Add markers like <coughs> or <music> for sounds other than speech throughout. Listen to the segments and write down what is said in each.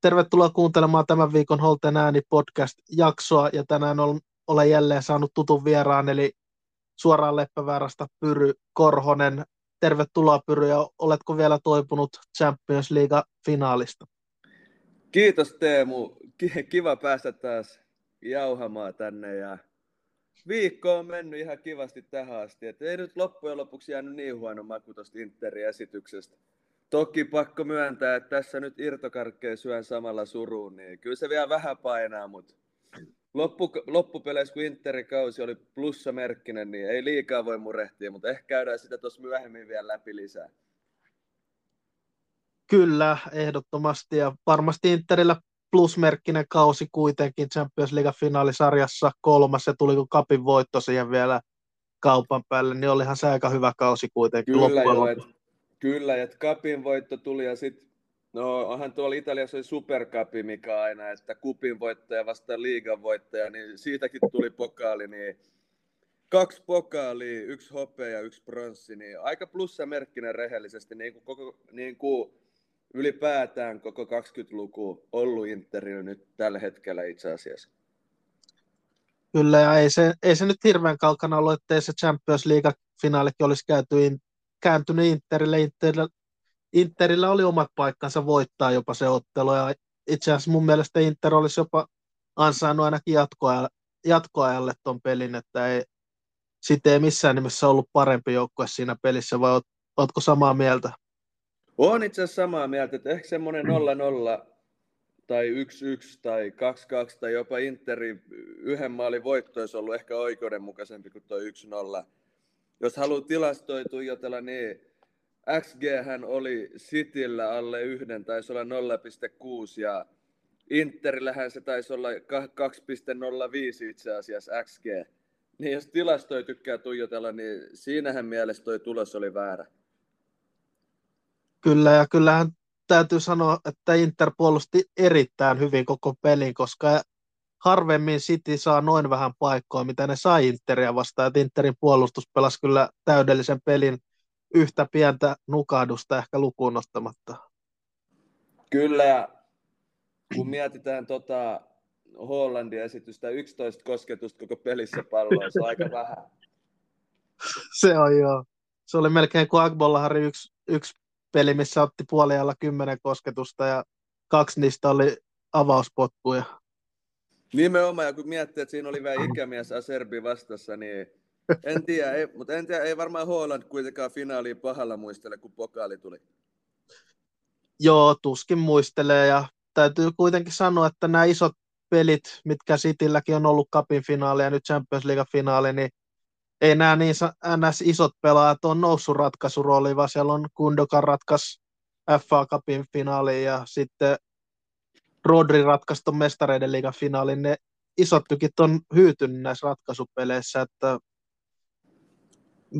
Tervetuloa kuuntelemaan tämän viikon Holten ääni podcast-jaksoa, ja tänään olen jälleen saanut tutun vieraan, eli suoraan Leppäväärästä Pyry Korhonen. Tervetuloa Pyry, ja oletko vielä toipunut Champions League-finaalista? Kiitos Teemu, kiva päästä taas jauhamaan tänne, ja viikko on mennyt ihan kivasti tähän asti, että ei nyt loppujen lopuksi jäänyt niin huono maku tuosta Interin esityksestä Toki pakko myöntää, että tässä nyt irtokarkkeja syön samalla suruun, niin kyllä se vielä vähän painaa, mutta loppu, loppupeleissä, kun Interin kausi oli plussamerkkinen, niin ei liikaa voi murehtia, mutta ehkä käydään sitä tuossa myöhemmin vielä läpi lisää. Kyllä, ehdottomasti, ja varmasti Interillä plusmerkkinen kausi kuitenkin Champions League-finaalisarjassa kolmas, se tuli kun kapin voitto siihen vielä kaupan päälle, niin olihan se aika hyvä kausi kuitenkin. Kyllä joo, et Kyllä, että kapin voitto tuli ja sitten, no onhan tuolla Italiassa oli superkapi, mikä aina, että kupin voittaja vastaan liigan voittaja, niin siitäkin tuli pokaali, niin kaksi pokaalia, yksi hopea ja yksi pronssi, niin aika plussamerkkinen rehellisesti, niin kuin, koko, niin kuin ylipäätään koko 20-luku ollut Interillä nyt tällä hetkellä itse asiassa. Kyllä, ja ei se, ei se nyt hirveän kaukana ollut, ettei se Champions League-finaalikin olisi käyty kääntynyt Interille. Interillä, Interillä oli omat paikkansa voittaa jopa se ottelu, ja itse asiassa mun mielestä Inter olisi jopa ansainnut ainakin jatkoajalle, jatkoajalle ton pelin, että ei, sitten ei missään nimessä ollut parempi joukkue siinä pelissä, vai oot, ootko samaa mieltä? On itse asiassa samaa mieltä, että ehkä semmoinen 0-0 tai 1-1 tai 2-2 tai jopa Interi yhden maalin voitto olisi ollut ehkä oikeudenmukaisempi kuin tuo 1-0 jos haluaa tilastoja tuijotella, niin XG hän oli Cityllä alle yhden, taisi olla 0,6 ja Interillähän se taisi olla 2,05 itse asiassa XG. Niin jos tilastoja tykkää tuijotella, niin siinähän mielessä toi tulos oli väärä. Kyllä, ja kyllähän täytyy sanoa, että Inter puolusti erittäin hyvin koko pelin, koska harvemmin City saa noin vähän paikkoa, mitä ne sai Interia vastaan. Että Interin puolustus pelasi kyllä täydellisen pelin yhtä pientä nukahdusta ehkä lukuun ottamatta. Kyllä, kun mietitään tota Hollandin esitystä, 11 kosketusta koko pelissä palloa, se on aika vähän. <laughs> Se on joo. Se oli melkein kuin Agbollahari yksi, yksi peli, missä otti puoliajalla kymmenen kosketusta ja kaksi niistä oli avauspotkuja. Nimenomaan, ja kun miettii, että siinä oli vielä ikämies Aserbi vastassa, niin en tiedä, ei, mutta en tiedä, ei varmaan Holland kuitenkaan finaaliin pahalla muistele, kun pokaali tuli. Joo, tuskin muistelee, ja täytyy kuitenkin sanoa, että nämä isot pelit, mitkä Citylläkin on ollut Cupin finaali ja nyt Champions League-finaali, niin ei nämä niin ns. isot pelaajat on noussut ratkaisurooliin, vaan siellä on Kundokan ratkas FA Cupin finaali ja sitten Rodri ratkaisi tuon mestareiden liigan finaalin, ne isot tykit on hyytynyt näissä ratkaisupeleissä, että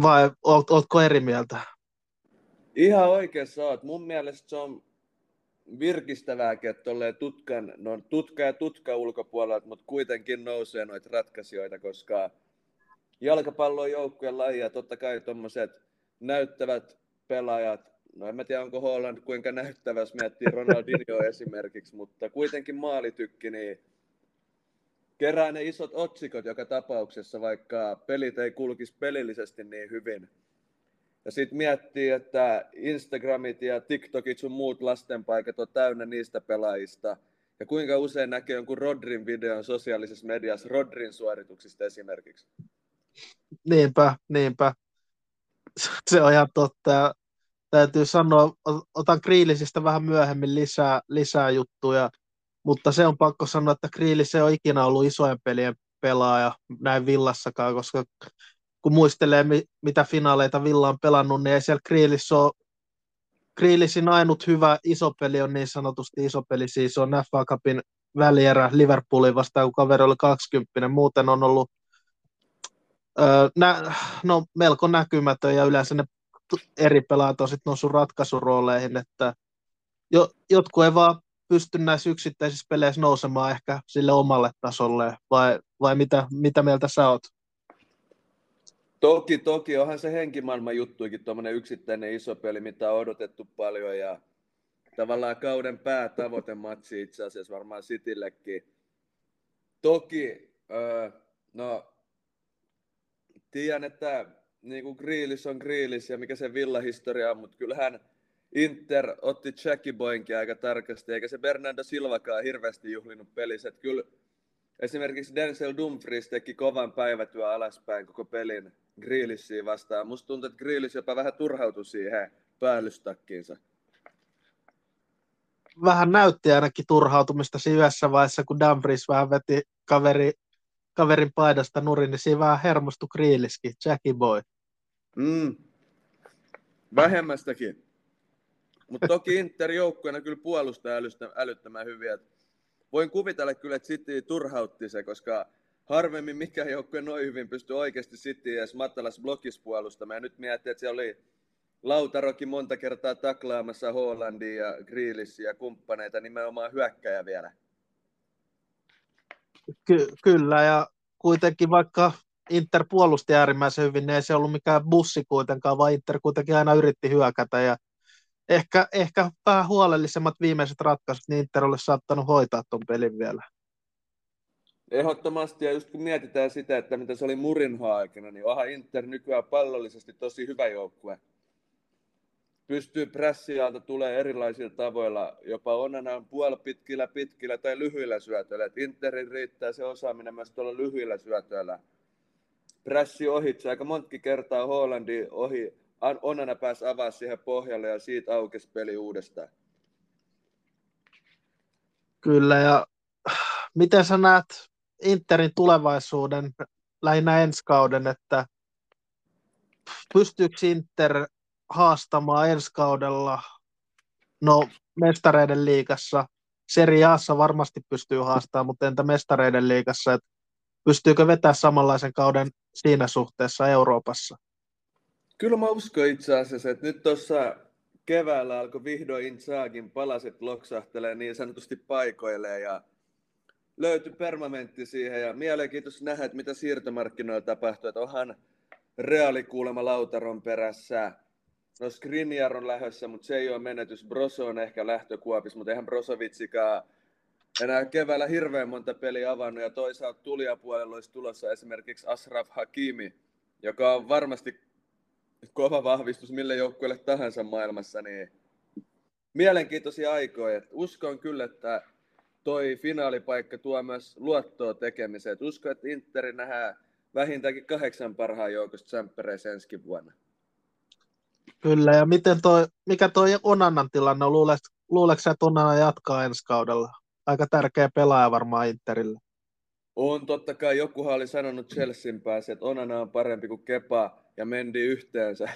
vai oot, ootko eri mieltä? Ihan oikeassa oot. Mun mielestä se on virkistävääkin, että tutkan, no tutka ja tutka ulkopuolella, mutta kuitenkin nousee noita ratkaisijoita, koska jalkapallo on joukkueen laji ja totta kai tuommoiset näyttävät pelaajat no en mä tiedä onko Holland kuinka näyttävä, jos miettii Ronaldinho <laughs> esimerkiksi, mutta kuitenkin maalitykki, niin kerää ne isot otsikot joka tapauksessa, vaikka pelit ei kulkisi pelillisesti niin hyvin. Ja sitten miettii, että Instagramit ja TikTokit sun muut lastenpaikat on täynnä niistä pelaajista. Ja kuinka usein näkee jonkun Rodrin videon sosiaalisessa mediassa Rodrin suorituksista esimerkiksi. Niinpä, niinpä. Se on ihan totta täytyy sanoa, otan Kriilisistä vähän myöhemmin lisää, lisää juttuja, mutta se on pakko sanoa, että Kriilis ei ole ikinä ollut isojen pelien pelaaja näin Villassakaan, koska kun muistelee, mitä finaaleita Villa on pelannut, niin ei siellä Kriilis ole Kriilisin ainut hyvä iso peli on niin sanotusti iso peli, siis on FA Cupin välierä Liverpoolin vastaan, kun kaveri oli 20. Muuten on ollut öö, nä, no, melko näkymätön ja yleensä ne eri pelaajat on sitten noussut ratkaisurooleihin, että jo, jotkut ei vaan pysty näissä yksittäisissä peleissä nousemaan ehkä sille omalle tasolle, vai, vai mitä, mitä mieltä sä oot? Toki, toki. Onhan se henkimaailman juttuikin tuommoinen yksittäinen iso peli, mitä on odotettu paljon. Ja tavallaan kauden päätavoitematsi itse asiassa varmaan Citillekin. Toki, öö, no, tiedän, että niin kuin Grealish on Grealish ja mikä se villahistoria on, mutta kyllähän Inter otti Jackie Boinkin aika tarkasti, eikä se Bernardo Silvakaan hirveästi juhlinut pelissä. Että kyllä esimerkiksi Denzel Dumfries teki kovan päivätyö alaspäin koko pelin Grealishiin vastaan. Musta tuntuu, että Grealish jopa vähän turhautui siihen päällystakkiinsa. Vähän näytti ainakin turhautumista siinä yhdessä vaiheessa, kun Dumfries vähän veti kaveri, kaverin paidasta nurin, niin siinä vähän hermostui Grealishkin, Jackie Boy. Mm. Vähemmästäkin. Mutta toki Inter joukkueena kyllä puolustaa älyttömän hyviä. Voin kuvitella kyllä, että City turhautti se, koska harvemmin mikä joukkue noin hyvin pystyy oikeasti City edes matalas blokissa puolustamaan. Ja nyt miettii, että siellä oli Lautarokin monta kertaa taklaamassa Hollandia ja Grealishia ja kumppaneita, nimenomaan hyökkäjä vielä. Ky- kyllä, ja kuitenkin vaikka Inter puolusti äärimmäisen hyvin, niin ei se ollut mikään bussi kuitenkaan, vaan Inter kuitenkin aina yritti hyökätä ja ehkä, ehkä vähän huolellisemmat viimeiset ratkaisut, niin Inter olisi saattanut hoitaa tuon pelin vielä. Ehdottomasti, ja just kun mietitään sitä, että mitä se oli Murinho aikana, niin onhan Inter nykyään pallollisesti tosi hyvä joukkue. Pystyy pressialta tulee erilaisilla tavoilla, jopa Onanan puolipitkillä, pitkillä tai lyhyillä syötöillä. Et Interin riittää se osaaminen myös tuolla lyhyillä syötöillä. Pressi ohitse aika monta kertaa Hollandi ohi Onana pääsi avaa siihen pohjalle ja siitä aukesi peli uudestaan. Kyllä, ja miten sä näet Interin tulevaisuuden, lähinnä ensi kauden, että pystyykö Inter haastamaan ensi kaudella, no mestareiden liigassa, Serie Aassa varmasti pystyy haastamaan, mutta entä mestareiden liigassa, että pystyykö vetää samanlaisen kauden siinä suhteessa Euroopassa? Kyllä mä uskon itse asiassa, että nyt tuossa keväällä alkoi vihdoin Insaagin palaset loksahtelee niin sanotusti paikoilleen ja löytyi permanentti siihen ja mielenkiintoista nähdä, että mitä siirtomarkkinoilla tapahtuu, että onhan reaali kuulema Lautaron perässä. No Skriniar on lähdössä, mutta se ei ole menetys. Broso on ehkä lähtökuopis, mutta eihän Brosovitsikaan enää keväällä hirveän monta peliä avannut ja toisaalta tulijapuolella olisi tulossa esimerkiksi Asraf Hakimi, joka on varmasti kova vahvistus mille joukkueelle tahansa maailmassa, niin mielenkiintoisia aikoja. Et uskon kyllä, että toi finaalipaikka tuo myös luottoa tekemiseen. Et uskon, että Interi nähdään vähintäänkin kahdeksan parhaan joukosta tsemppereissä ensi vuonna. Kyllä, ja miten toi, mikä toi Onanan tilanne on? Luuletko, luuletko että Onana jatkaa ensi kaudella? Aika tärkeä pelaaja varmaan Interille. On totta kai, jokuhan oli sanonut Chelsean päässä, että Onana on parempi kuin Kepa ja Mendi yhteensä.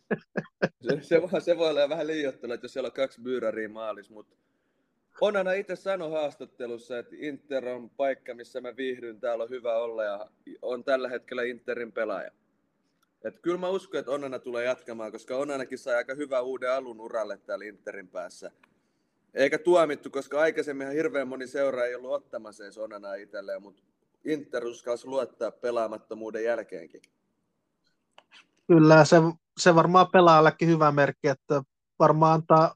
<laughs> se, se, voi, se voi olla vähän liioittelu, että jos siellä on kaksi byyräriä maalis, mutta Onana itse sanoi haastattelussa, että Inter on paikka, missä mä viihdyn, täällä on hyvä olla ja on tällä hetkellä Interin pelaaja. Et kyllä mä uskon, että Onana tulee jatkamaan, koska Onanakin sai aika hyvä uuden alun uralle täällä Interin päässä. Eikä tuomittu, koska aikaisemmin hirveän moni seura ei ollut ottamassa edes Onanaa itselleen, mutta Inter uskalsi luottaa pelaamattomuuden jälkeenkin. Kyllä, se, se varmaan pelaajallekin hyvä merkki, että varmaan antaa,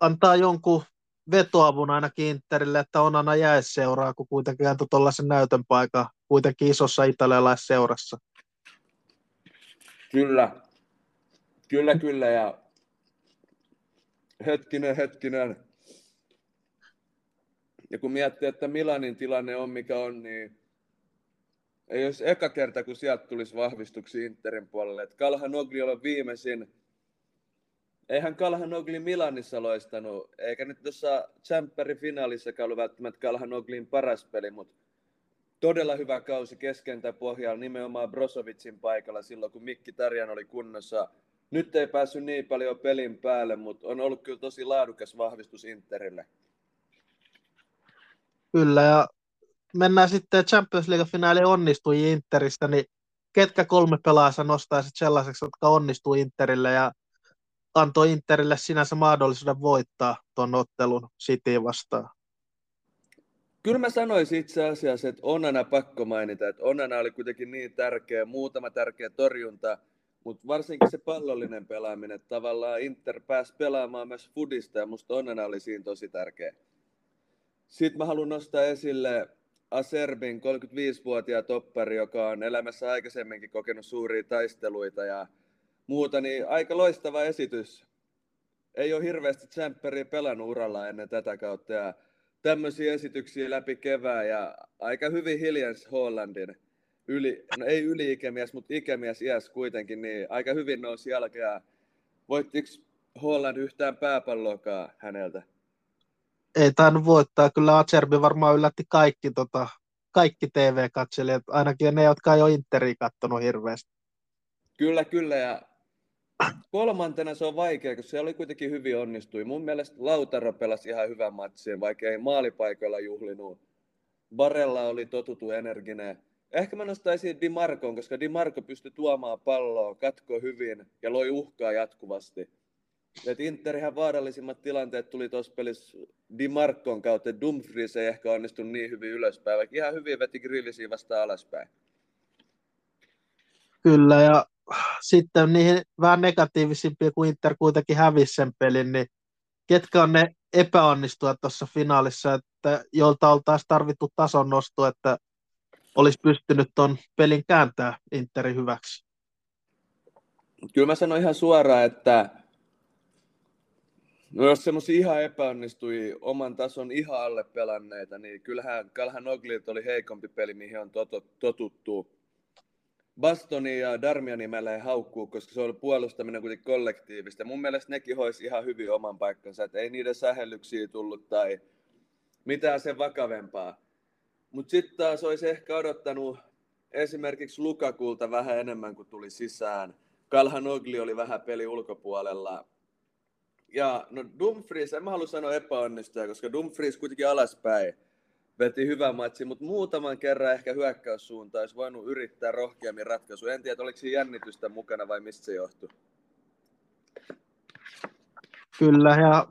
antaa jonkun vetoavun ainakin Interille, että Onana jäisi seuraa, kun kuitenkin antoi tuollaisen näytön paikan kuitenkin isossa italialaisseurassa. Kyllä, kyllä, kyllä, ja hetkinen, hetkinen. Ja kun miettii, että Milanin tilanne on mikä on, niin ei olisi eka kerta, kun sieltä tulisi vahvistuksia Interin puolelle. Että Kalhanogli on viimeisin. Eihän Kalhanogli Milanissa loistanut, eikä nyt tuossa Champerin finaalissa ollut välttämättä Kalhanoglin paras peli, mutta todella hyvä kausi keskentä pohjalla nimenomaan Brosovicin paikalla silloin, kun Mikki Tarjan oli kunnossa. Nyt ei päässyt niin paljon pelin päälle, mutta on ollut kyllä tosi laadukas vahvistus Interille. Kyllä, ja mennään sitten Champions League-finaali onnistui Interistä, niin ketkä kolme pelaajaa nostaisit sellaiseksi, jotka onnistuu Interille ja antoi Interille sinänsä mahdollisuuden voittaa tuon ottelun City vastaan? Kyllä mä sanoisin itse asiassa, että Onana pakko mainita, että Onana oli kuitenkin niin tärkeä, muutama tärkeä torjunta, Mutta varsinkin se pallollinen pelaaminen, tavallaan Inter pääsi pelaamaan myös fudista ja musta onnena oli siinä tosi tärkeä. Sitten mä haluan nostaa esille Aserbin 35-vuotiaan toppari, joka on elämässä aikaisemminkin kokenut suuria taisteluita ja muuta, niin aika loistava esitys. Ei ole hirveästi tsemppäriä pelannut uralla ennen tätä kautta ja tämmöisiä esityksiä läpi kevään ja aika hyvin hiljens Hollandin yli, no ei yli-ikämies, mutta ikämies iäs kuitenkin, niin aika hyvin nousi jälkeen. Voittiko Holland yhtään pääpalloakaan häneltä? Ei tainnut voittaa. Kyllä Acerbi varmaan yllätti kaikki, tota, kaikki TV-katselijat, ainakin ne, jotka ei ole Interia kattonut hirveästi. Kyllä, kyllä. Ja kolmantena se on vaikea, koska se oli kuitenkin hyvin onnistui. Mun mielestä Lautaro pelasi ihan hyvän matsin, vaikka ei maalipaikoilla juhlinut. Barella oli totutu energinen. Ehkä mä nostaisin Di Marcon, koska Di Marco pystyi tuomaan palloa, katko hyvin ja loi uhkaa jatkuvasti. Et Interihän vaarallisimmat tilanteet tuli tuossa pelissä Di Marcon kautta. Dumfries ei ehkä onnistunut niin hyvin ylöspäin, vaikka ihan hyvin veti grillisiä vasta alaspäin. Kyllä, ja sitten niihin vähän negatiivisimpia, kun Inter kuitenkin hävisi sen pelin, niin ketkä on ne epäonnistujat tuossa finaalissa, että joilta oltaisiin tarvittu tason nosto, että olisi pystynyt tuon pelin kääntää Interin hyväksi? Kyllä mä sanon ihan suoraan, että No jos semmoisia ihan epäonnistui oman tason ihan alle pelanneita, niin kyllähän Kalhan Oglit oli heikompi peli, mihin on totuttu. Bastoni ja Darmiani meillä haukkuu, koska se on puolustaminen kuitenkin kollektiivista. Mun mielestä nekin hoisi ihan hyvin oman paikkansa, että ei niiden sähellyksiä tullut tai mitään sen vakavempaa. Mutta sitten taas olisi ehkä odottanut esimerkiksi Lukakulta vähän enemmän kuin tuli sisään. Kalhan Ogli oli vähän peli ulkopuolella. Ja no Dumfries, en mä halua sanoa epäonnistuja, koska Dumfries kuitenkin alaspäin veti hyvän matsi, mutta muutaman kerran ehkä hyökkäyssuuntaan olisi voinut yrittää rohkeammin ratkaisu. En tiedä, oliko siinä jännitystä mukana vai mistä se johtui. Kyllä, ja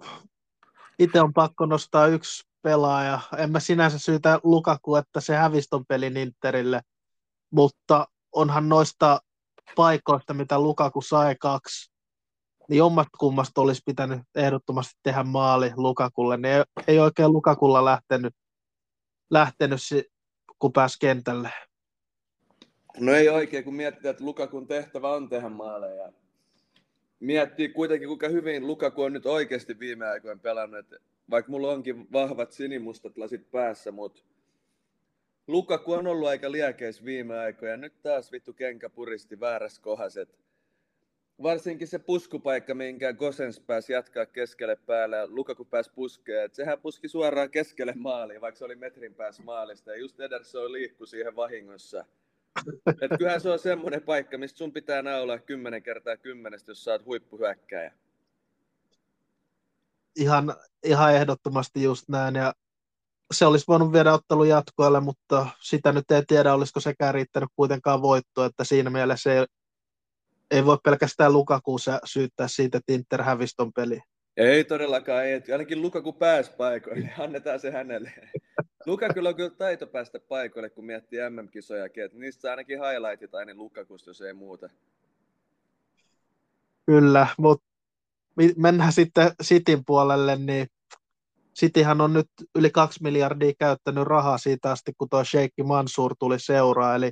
itse on pakko nostaa yksi pelaaja. En mä sinänsä syytä Lukaku, että se hävisi ton pelin Interille, mutta onhan noista paikoista, mitä Lukaku sai kaksi, niin ommasta kummasta olisi pitänyt ehdottomasti tehdä maali Lukakulle. Niin ei, ei oikein Lukakulla lähtenyt, lähtenyt kun pääsi kentälle. No ei oikein, kun miettii, että Lukakun tehtävä on tehdä maaleja. Miettii kuitenkin, kuinka hyvin Lukaku on nyt oikeasti viime aikoina pelannut. Että vaikka mulla onkin vahvat sinimustat lasit päässä, mutta Lukaku on ollut aika liekeis viime aikoina. Nyt taas vittu kenkä puristi väärässä kohdassa. Varsinkin se puskupaikka, minkä Gosens pääsi jatkaa keskelle päälle ja Lukaku pääsi puskeen. Et sehän puski suoraan keskelle maaliin, vaikka se oli metrin päässä maalista. Ja just Ederson liikkui siihen vahingossa. Et kyllähän se on semmoinen paikka, mistä sun pitää naulaa kymmenen kertaa kymmenestä, jos saat huippuhyökkäjä ihan, ihan ehdottomasti just näin. Ja se olisi voinut viedä ottelun jatkoille, mutta sitä nyt ei tiedä, olisiko sekään riittänyt kuitenkaan voitto, että siinä mielessä ei, ei voi pelkästään Lukakuussa syyttää siitä, että Inter hävisi ton peli. Ei todellakaan, ei. Ainakin Lukaku pääsi paikoille, <laughs> annetaan se hänelle. Lukaku on kyllä taito päästä paikoille, kun miettii MM-kisojakin, että niistä ainakin highlightit aina Lukakusta, jos ei muuta. Kyllä, mutta mennään sitten Cityn puolelle, niin Cityhän on nyt yli kaksi miljardia käyttänyt rahaa siitä asti, kun tuo Sheikki Mansur tuli seuraa, eli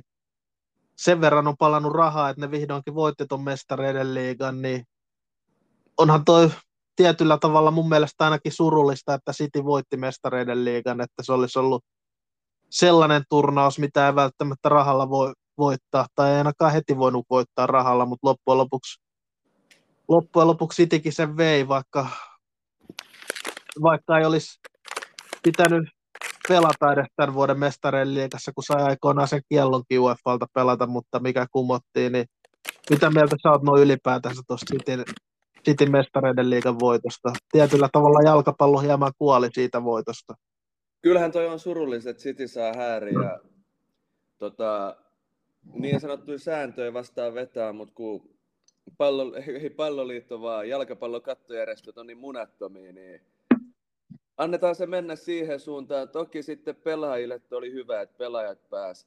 sen verran on palannut rahaa, että ne vihdoinkin voitti tuon mestareiden liigan, niin onhan toi tietyllä tavalla mun mielestä ainakin surullista, että City voitti mestareiden liigan, että se olisi ollut sellainen turnaus, mitä ei välttämättä rahalla voi voittaa, tai ei ainakaan heti voinut voittaa rahalla, mutta loppujen lopuksi loppujen lopuksi Citykin sen vei, vaikka, vaikka ei olisi pitänyt pelata edes tämän vuoden mestareen liikassa, kun sai aikoinaan sen kiellonkin UEFalta pelata, mutta mikä kumottiin, niin mitä mieltä sä oot noin ylipäätänsä tuosta Cityn, Cityn mestareiden liikan voitosta? Tietyllä tavalla jalkapallo hieman kuoli siitä voitosta. Kyllähän toi on surullista, että City saa ja tota, niin sanottuja sääntöjä vastaan vetää, mutta kun pallo, ei palloliitto vaan jalkapallokattojärjestöt on niin munattomia, niin annetaan se mennä siihen suuntaan. Toki sitten pelaajille oli hyvä, että pelaajat pääs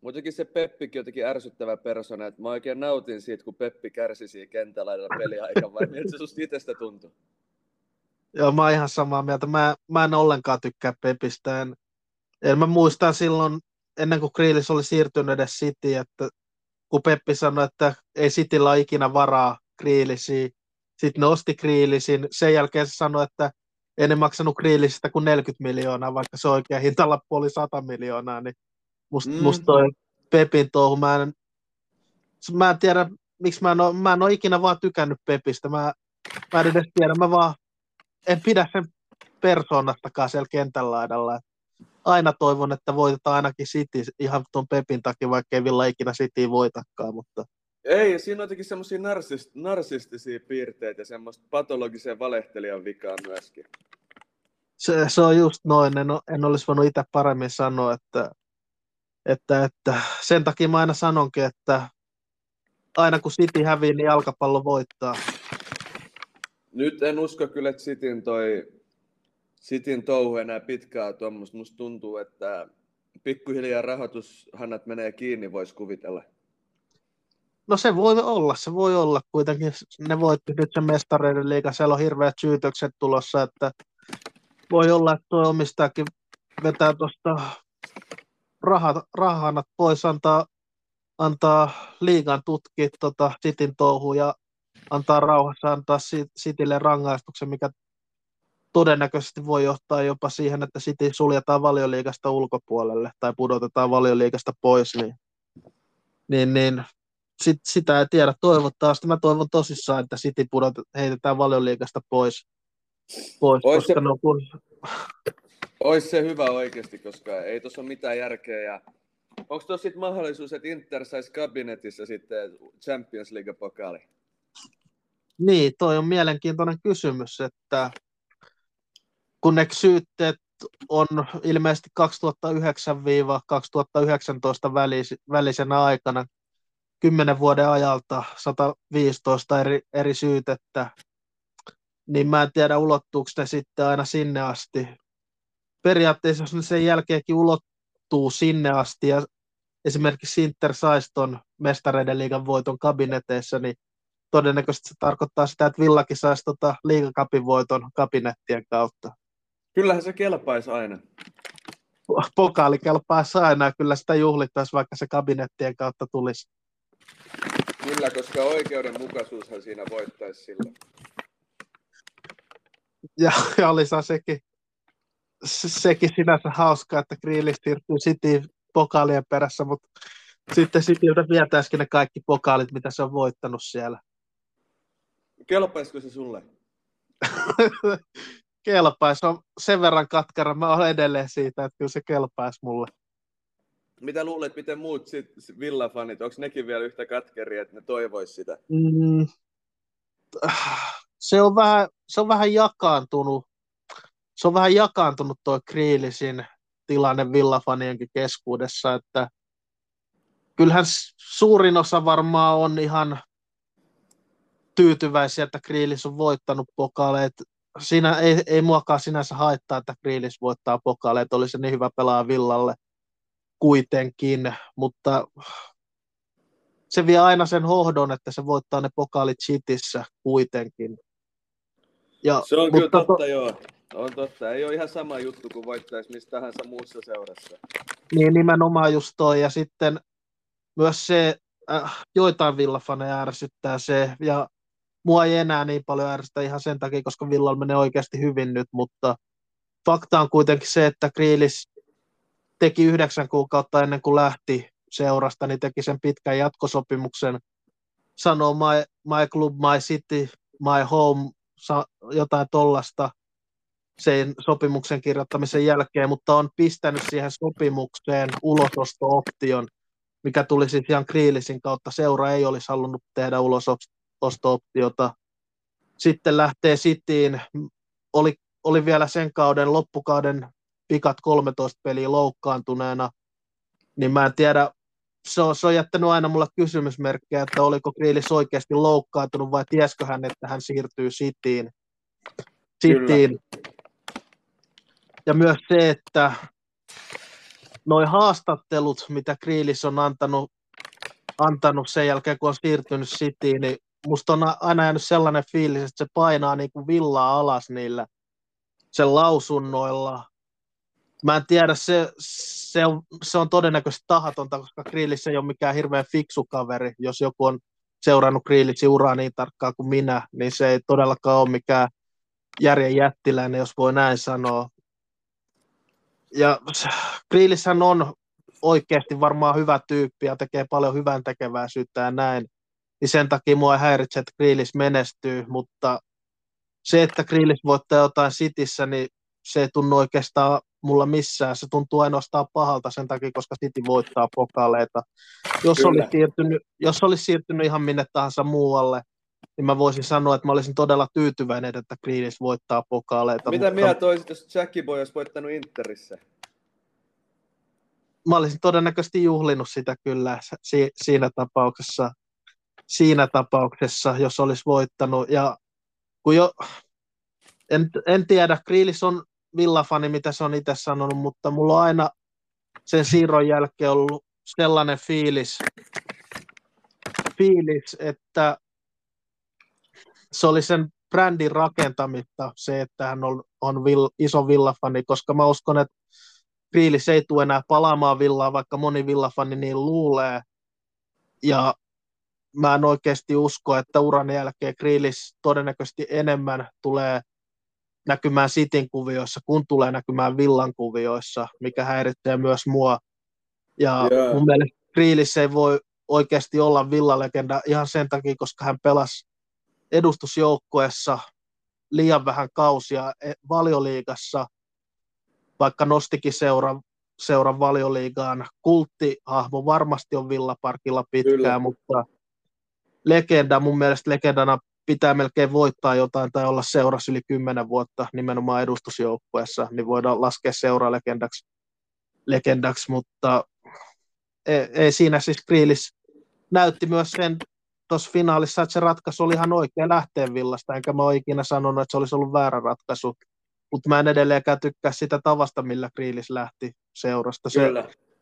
Muutenkin se Peppikin jotenkin ärsyttävä persona, että mä oikein nautin siitä, kun Peppi kärsi siinä kentällä peliaikaa, vai miltä se susta itsestä tuntui? Joo, mä oon ihan samaa mieltä. Mä, mä en ollenkaan tykkää Pepistä. En, en mä muistan silloin, ennen kuin Kriilis oli siirtynyt edes City, että kun Peppi sanoi, että ei Cityllä ole ikinä varaa Kriilisiin, sitten osti Kriilisin. Sen jälkeen se sanoi, että ei ne maksanut Kriilisistä kuin 40 miljoonaa, vaikka se oikea hintalappu oli 100 miljoonaa, niin musta mm. must toi Pepin touhu, mä en, mä en tiedä, miksi mä en, ole, mä en ole ikinä vaan tykännyt Pepistä. Mä, mä en edes tiedä, mä vaan en pidä sen persoonastakaan siellä kentän laidalla. Aina toivon, että voitetaan ainakin City ihan tuon Pepin takia, vaikka ei Villa ikinä City voitakaan, mutta ei, siinä on jotenkin semmoisia narsist, narsistisia piirteitä ja semmoista patologisen valehtelijan vikaa myöskin. Se, se on just noin, en, en olisi voinut itse paremmin sanoa, että, että, että sen takia mä aina sanonkin, että aina kun City hävii, niin jalkapallo voittaa. Nyt en usko kyllä, että Cityn toi Cityn touhu enää pitkää tuommoista. Musta tuntuu, että pikkuhiljaa rahoitushannat menee kiinni, voisi kuvitella. No se voi olla, se voi olla kuitenkin. Ne voitti nyt sen mestareiden liiga, siellä on hirveät syytökset tulossa, että voi olla, että tuo omistajakin vetää tuosta rahat, rahanat pois, antaa, antaa liigan tutkia tota Sitin touhu ja antaa rauhassa antaa Sitille rangaistuksen, mikä todennäköisesti voi johtaa jopa siihen, että City suljetaan valioliigasta ulkopuolelle tai pudotetaan valioliigasta pois, niin, niin, niin sit, sitä ei tiedä. Toivottavasti mä toivon tosissaan, että City pudot, heitetään valioliigasta pois. pois Ois koska se, no, kun... Ois se hyvä oikeasti, koska ei tuossa ole mitään järkeä. Ja onko tuossa sitten mahdollisuus, että Inter saisi kabinetissa sitten Champions League-pokaali? Niin, toi on mielenkiintoinen kysymys, että kun ne syytteet on ilmeisesti 2009-2019 välisenä aikana kymmenen vuoden ajalta 115 eri, eri syytettä, niin mä en tiedä ulottuuko ne sitten aina sinne asti. Periaatteessa jos ne sen jälkeenkin ulottuu sinne asti ja esimerkiksi Inter saisi ton mestareiden liigan voiton kabineteissa, niin todennäköisesti se tarkoittaa sitä, että Villakin saisi tota liigakapin voiton kabinettien kautta. Kyllähän se kelpaisi aina. Pokaali kelpaisi aina, kyllä sitä juhlittaisi, vaikka se kabinettien kautta tulisi. Kyllä, koska oikeudenmukaisuushan siinä voittaisi sillä. Ja, ja oli sekin, sekin sinänsä hauska, että Grealish siirtyy City pokaalien perässä, mutta sitten Cityltä vietäisikin ne kaikki pokaalit, mitä se on voittanut siellä. Kelpaisiko se sulle? <laughs> kelpaisi. On sen verran katkara. Mä olen edelleen siitä, että kyllä se kelpaisi mulle. Mitä luulet, miten muut sit, Villa-fanit, onko nekin vielä yhtä katkeria, että ne toivois sitä? Mm, se, on vähän, se on vähän jakaantunut. Se on vähän jakaantunut tuo Kriilisin tilanne Villafanienkin keskuudessa, että kyllähän suurin osa varmaan on ihan tyytyväisiä, että Kriilis on voittanut pokaaleet. Siinä ei, ei muakaan sinänsä haittaa, että Kriilis voittaa pokaaleet, oli se niin hyvä pelaa Villalle – kuitenkin, mutta se vie aina sen hohdon, että se voittaa ne pokaalit Chitissä kuitenkin. Ja, se on mutta kyllä totta, to... joo. On totta. Ei ole ihan sama juttu kuin voittaisi mistä tahansa muussa seurassa. Niin, nimenomaan just toi. Ja sitten myös se, äh, joitain villafaneja ärsyttää se, ja mua ei enää niin paljon ärsytä ihan sen takia, koska Villalla menee oikeasti hyvin nyt, mutta fakta on kuitenkin se, että Kriilis teki yhdeksän kuukautta ennen kuin lähti seurasta, niin teki sen pitkän jatkosopimuksen. Sanoo my, my club, my city, my home, jotain tollasta sen sopimuksen kirjoittamisen jälkeen, mutta on pistänyt siihen sopimukseen ulososto-option, mikä tuli siis ihan Kriilisin kautta. Seura ei olisi halunnut tehdä ulososto-optiota. Sitten lähtee Sitiin, oli, oli vielä sen kauden, loppukauden pikat 13 peliä loukkaantuneena, niin mä en tiedä, se on, se on jättänyt aina mulle kysymysmerkkejä, että oliko Grealish oikeasti loukkaantunut vai tiesikö hän, että hän siirtyy Cityin. Cityin. Ja myös se, että noin haastattelut, mitä Kriilis on antanut, antanut sen jälkeen, kun on siirtynyt Cityin, niin musta on aina jäänyt sellainen fiilis, että se painaa niin kuin villaa alas niillä sen lausunnoilla. Mä en tiedä, se, se, on, se on todennäköisesti tahatonta, koska Grillis ei ole mikään hirveän fiksu kaveri. Jos joku on seurannut Grillisin uraa niin tarkkaan kuin minä, niin se ei todellakaan ole mikään järjen jättiläinen, jos voi näin sanoa. Ja Grillishän on oikeasti varmaan hyvä tyyppi ja tekee paljon hyvän tekeväisyyttä ja näin. Niin sen takia mua ei häiritse, että Grillis menestyy, mutta se, että Grillis voittaa jotain Sitissä, niin se ei tunnu oikeastaan mulla missään. Se tuntuu ainoastaan pahalta sen takia, koska City voittaa pokaaleita. Jos olisi, siirtynyt, jos olisi siirtynyt ihan minne tahansa muualle, niin mä voisin sanoa, että mä olisin todella tyytyväinen, että Grealish voittaa pokaaleita. Mitä mutta... mieltä olisit, jos Jackie Boy olisi voittanut Interissä? Mä olisin todennäköisesti juhlinut sitä kyllä si- siinä tapauksessa, siinä tapauksessa, jos olisi voittanut. Ja kun jo, en, en tiedä, Grealish on villafani, mitä se on itse sanonut, mutta mulla on aina sen siirron jälkeen ollut sellainen fiilis, fiilis että se oli sen brändin rakentamista se, että hän on, on vill, iso villafani, koska mä uskon, että Fiilis ei tule enää palaamaan villaan, vaikka moni villafani niin luulee. Ja mä en oikeasti usko, että uran jälkeen Kriilis todennäköisesti enemmän tulee näkymään sitin kuvioissa, kun tulee näkymään villan kuvioissa, mikä häiritsee myös mua. Ja yeah. mun mielestä Kriilis ei voi oikeasti olla villalegenda ihan sen takia, koska hän pelasi edustusjoukkueessa liian vähän kausia e, valioliigassa, vaikka nostikin seuran, seuran valioliigaan. Kulttihahmo varmasti on Villaparkilla pitkään, Kyllä. mutta legenda, mun mielestä legendana pitää melkein voittaa jotain tai olla seurassa yli kymmenen vuotta nimenomaan edustusjoukkueessa, niin voidaan laskea seura legendaksi, legendaksi mutta ei, ei siinä siis Kriilis näytti myös sen tuossa finaalissa, että se ratkaisu oli ihan oikea lähteen villasta, enkä mä ole ikinä sanonut, että se olisi ollut väärä ratkaisu. Mutta mä en edelleenkään tykkää sitä tavasta, millä Kriilis lähti seurasta. Se,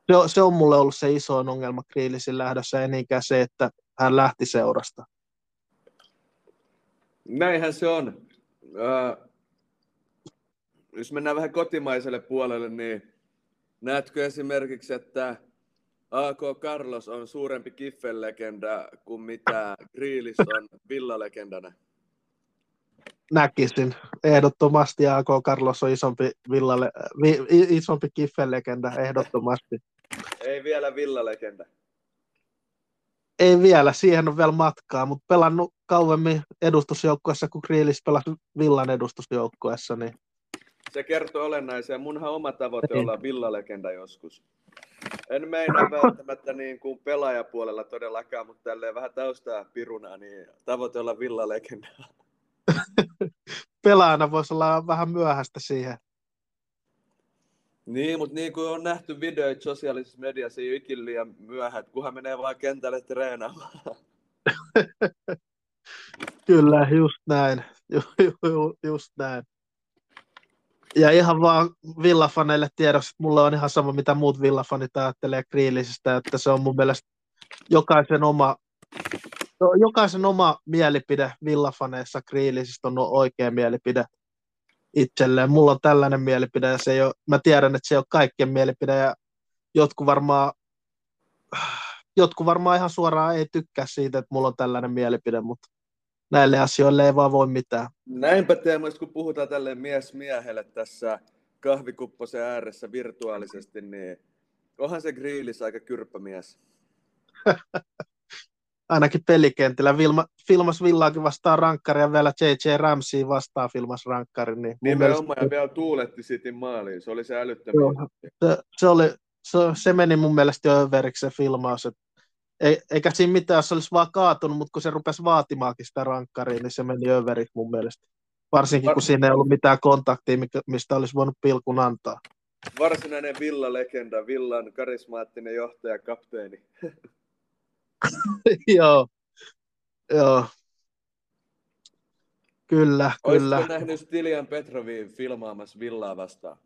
se, se on mulle ollut se iso ongelma Kriilisin lähdössä, niinkään se, että hän lähti seurasta. Näinhän se on. Äh, jos mennään vähän kotimaiselle puolelle, niin näetkö esimerkiksi, että AK Carlos on suurempi Kiffen-legenda kuin mitä Grealish on villalegendana? Näkisin. Ehdottomasti AK Carlos on isompi, villalle, vi, isompi Kiffen-legenda, ehdottomasti. Ei vielä villalegenda. Ei vielä, siihen on vielä matkaa, mutta pelannut kauemmin edustusjoukkueessa kuin Grealish pelasi villan edustusjoukkueessa. Niin... Se kertoo olennaisia. Munhan oma tavoite on olla villalegenda joskus. En meinaa välttämättä niin kuin pelaajapuolella todellakaan, mutta tälleen vähän taustaa piruna, niin tavoite olla villalegenda. <laughs> Pelaajana voisi olla vähän myöhäistä siihen. Niin, mutta niin kuin on nähty videoita sosiaalisessa mediassa, ei ole ikinä liian myöhä, kunhan menee vaan kentälle treenaamaan. <laughs> Kyllä, just näin. Ju, ju, just näin. Ja ihan vaan villafaneille tiedoksi, että mulle on ihan sama, mitä muut villafanit ajattelee Kriilisistä, että se on mun mielestä jokaisen oma, no, jokaisen oma mielipide villafaneissa Kriilisistä on oikea mielipide itselleen. Mulla on tällainen mielipide ja se ei ole, mä tiedän, että se ei ole kaikkien mielipide ja jotkut varmaan, jotkut varmaan ihan suoraan ei tykkää siitä, että mulla on tällainen mielipide, mutta näille asioille ei vaan voi mitään. Näinpä Teemu, kun puhutaan tälle mies miehelle tässä kahvikupposen ääressä virtuaalisesti, niin onhan se grillis aika kyrppämies. <laughs> Ainakin pelikentillä. Vilma, filmas Villaakin vastaan rankkari ja vielä J.J. Ramsey vastaan filmas rankkari. Niin Nimenomaan mielestä... ja vielä tuuletti Cityn maaliin. Se oli se älyttömiä. Se, se, oli, se, se, meni mun mielestä jo överiksi se filmaus. Että ei, eikä siinä mitään, se olisi vaan kaatunut, mutta kun se rupesi vaatimaankin sitä rankkaria, niin se meni överiksi mun mielestä. Varsinkin kun siinä ei ollut mitään kontaktia, mistä olisi voinut pilkun antaa. Varsinainen Villa-legenda, Villan karismaattinen johtaja, kapteeni. <laughs> <laughs> Joo, joo. Kyllä, Olisitko kyllä. nähnyt Stilian Petrovin filmaamassa Villaa vastaan?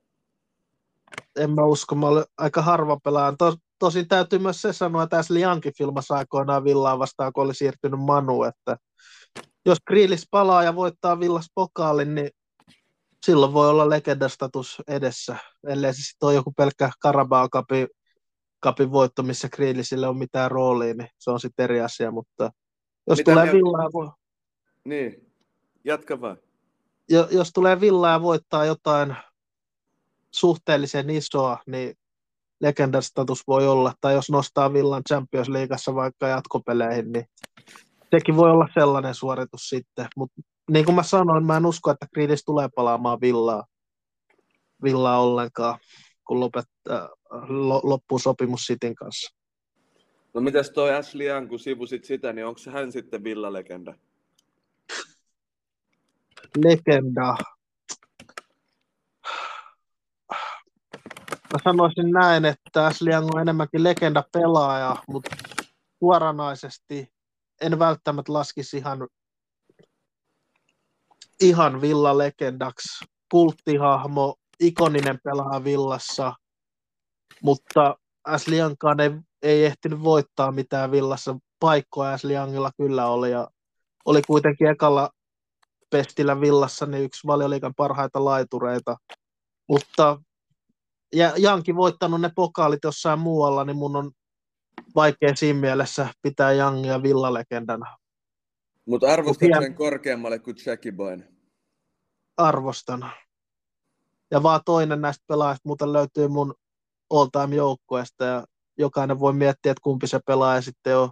en mä usko, mä olen aika harva pelaan. Tos, tosin täytyy myös se sanoa, että Youngin filmassa aikoinaan Villaa vastaan, kun oli siirtynyt Manu, että jos Grillis palaa ja voittaa Villas pokaalin, niin silloin voi olla legendastatus edessä, ellei se sitten ole joku pelkkä Carabao Cupin, Cupin voitto, missä Grillisille on mitään roolia, niin se on sitten eri asia, mutta jos Mitä tulee Villaa... Voi... Niin, jatka vaan. jos tulee Villaa ja voittaa jotain suhteellisen isoa, niin legendastatus voi olla, tai jos nostaa Villan Champions Leagueassa vaikka jatkopeleihin, niin sekin voi olla sellainen suoritus sitten, mutta niin kuin mä sanoin, mä en usko, että Grealish tulee palaamaan Villaa, Villaa ollenkaan, kun lopettaa, loppuu sopimus Sitin kanssa. No mitäs toi Ashley Young, kun sivusit sitä, niin onko hän sitten Villa-legenda? Legenda. Mä sanoisin näin, että Ashley Young on enemmänkin legenda pelaaja, mutta suoranaisesti en välttämättä laskisi ihan, ihan villa-legendaksi. Kulttihahmo, ikoninen pelaaja villassa, mutta Ashley Youngkaan ei, ei ehtinyt voittaa mitään villassa. Paikkoja Ashley Youngilla kyllä oli ja oli kuitenkin ekalla pestillä villassa niin yksi valioliikan parhaita laitureita. Mutta ja Janki voittanut ne pokaalit jossain muualla, niin mun on vaikea siinä mielessä pitää Jangia villalegendana. Mutta arvostatko sen korkeammalle kuin Jackie Boyne? Arvostan. Ja vaan toinen näistä pelaajista muuten löytyy mun all-time joukkueesta ja jokainen voi miettiä, että kumpi se pelaaja sitten on.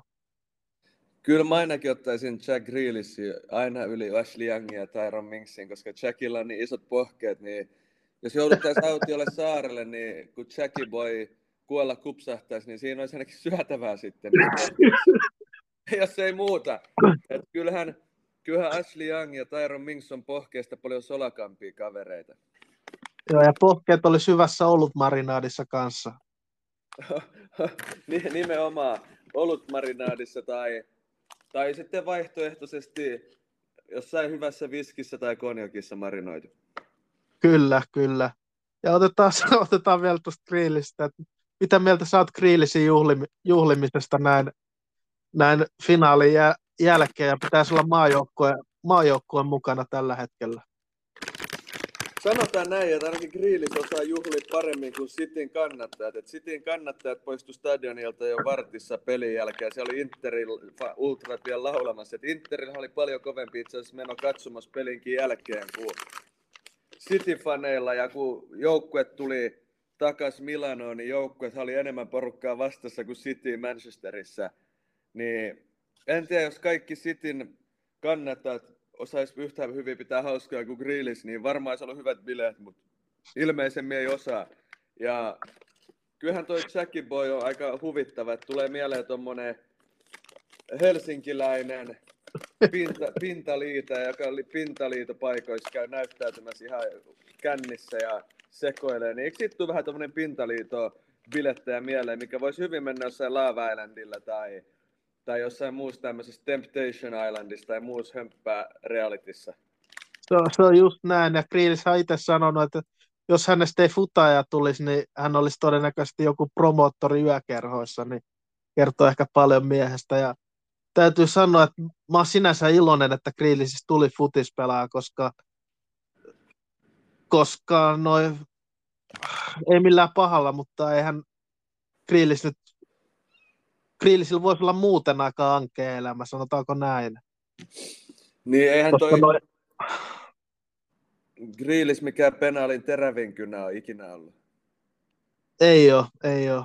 Kyllä mä ainakin ottaisin Jack Grealishin aina yli Ashley Youngin ja Tyron Minksin, koska Jackilla on niin isot pohkeet, niin jos jouduttaisiin <laughs> autiolle saarelle, niin kun Jackie Boy kuolla kupsahtaisi, niin siinä olisi ainakin syötävää sitten. <laughs> jos ei muuta. Et kyllähän, kyllähän Ashley Young ja Tyron Minks on pohkeesta paljon solakampia kavereita. Joo, ja pohkeet oli syvässä olutmarinaadissa kanssa. <laughs> Nimenomaan olutmarinaadissa tai, tai sitten vaihtoehtoisesti jossain hyvässä viskissä tai konjakissa marinoitu. Kyllä, kyllä. Ja otetaan, <laughs> otetaan vielä tuosta grillistä, että mitä mieltä sä oot grillisin juhlim, juhlimisesta näin, näin finaalin jä, jälkeen ja pitäisi olla maajoukkueen, maajoukkueen mukana tällä hetkellä? Sanotaan näin, että ainakin Grillis osaa juhlia paremmin kuin Sitin kannattajat. Et Sitin kannattajat poistu stadionilta jo vartissa pelin jälkeen. Se oli Interin ultrat vielä laulamassa. Et Interillä oli paljon kovempi itse asiassa meno katsomassa pelinkin jälkeen kuin City-faneilla. Ja kun joukkue tuli takas Milanoon, niin joukkueet oli enemmän porukkaa vastassa kuin City Manchesterissa. Niin en tiedä, jos kaikki Cityn kannattajat osaisi yhtä hyvin pitää hauskaa kuin Grillis, niin varmaan olisi ollut hyvät bileet, mutta ilmeisemmin ei osaa. Ja kyllähän toi Jackie Boy on aika huvittava, että tulee mieleen tuommoinen helsinkiläinen pinta, <laughs> pintaliita, joka oli pintaliitopaikoissa, käy näyttäytymässä ihan kännissä ja sekoilee, niin eikö siitä tule vähän tuommoinen pintaliito bilettäjä mieleen, mikä voisi hyvin mennä jossain Lava Islandilla tai tai jossain muussa tämmöisessä Temptation Islandissa tai muussa hömppää realitissa. Se on, se on just näin, ja Kriilis on itse sanonut, että jos hänestä ei futaja tulisi, niin hän olisi todennäköisesti joku promoottori yökerhoissa, niin kertoo ehkä paljon miehestä. Ja täytyy sanoa, että mä oon sinänsä iloinen, että Kriilisistä tuli futispelaa, koska, koska noin, ei millään pahalla, mutta eihän Kriilis nyt Grillisillä voisi olla muuten aika ankea elämä, sanotaanko näin. Niin eihän Koska toi noi... Grillis mikä penaalin terävin kynä on ikinä ollut. Ei ole, ei ole.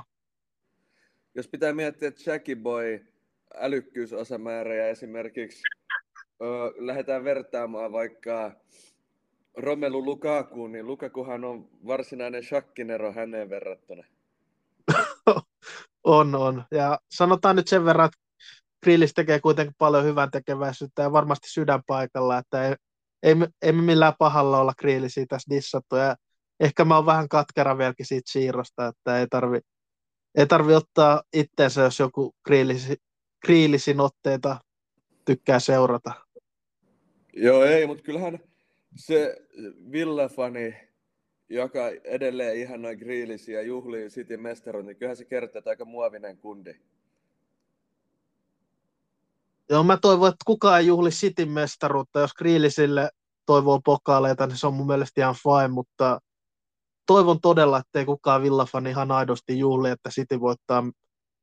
Jos pitää miettiä, että Jackie Boy älykkyysosamäärä ja esimerkiksi ö, lähdetään vertaamaan vaikka Romelu Lukakuun, niin Lukakuhan on varsinainen shakkinero häneen verrattuna. On, on. Ja sanotaan nyt sen verran, että Grillis tekee kuitenkin paljon hyvän tekeväisyyttä ja varmasti sydänpaikalla, että ei, ei, ei me millään pahalla olla Grillisiä tässä dissattu. Ja ehkä mä oon vähän katkera vieläkin siitä siirrosta, että ei tarvi, ei tarvi ottaa itteensä, jos joku Grillisi, Grillisin otteita tykkää seurata. Joo, ei, mutta kyllähän se Villafani joka edelleen ihan noin grillisiä juhlii City mestaruun, niin kyllähän se kertoo, että aika muovinen kundi. Joo, mä toivon, että kukaan ei juhli City mestaruutta. Jos Grillisille toivoo pokaaleita, niin se on mun mielestä ihan fine, mutta toivon todella, että ei kukaan villafani ihan aidosti juhli, että City voittaa,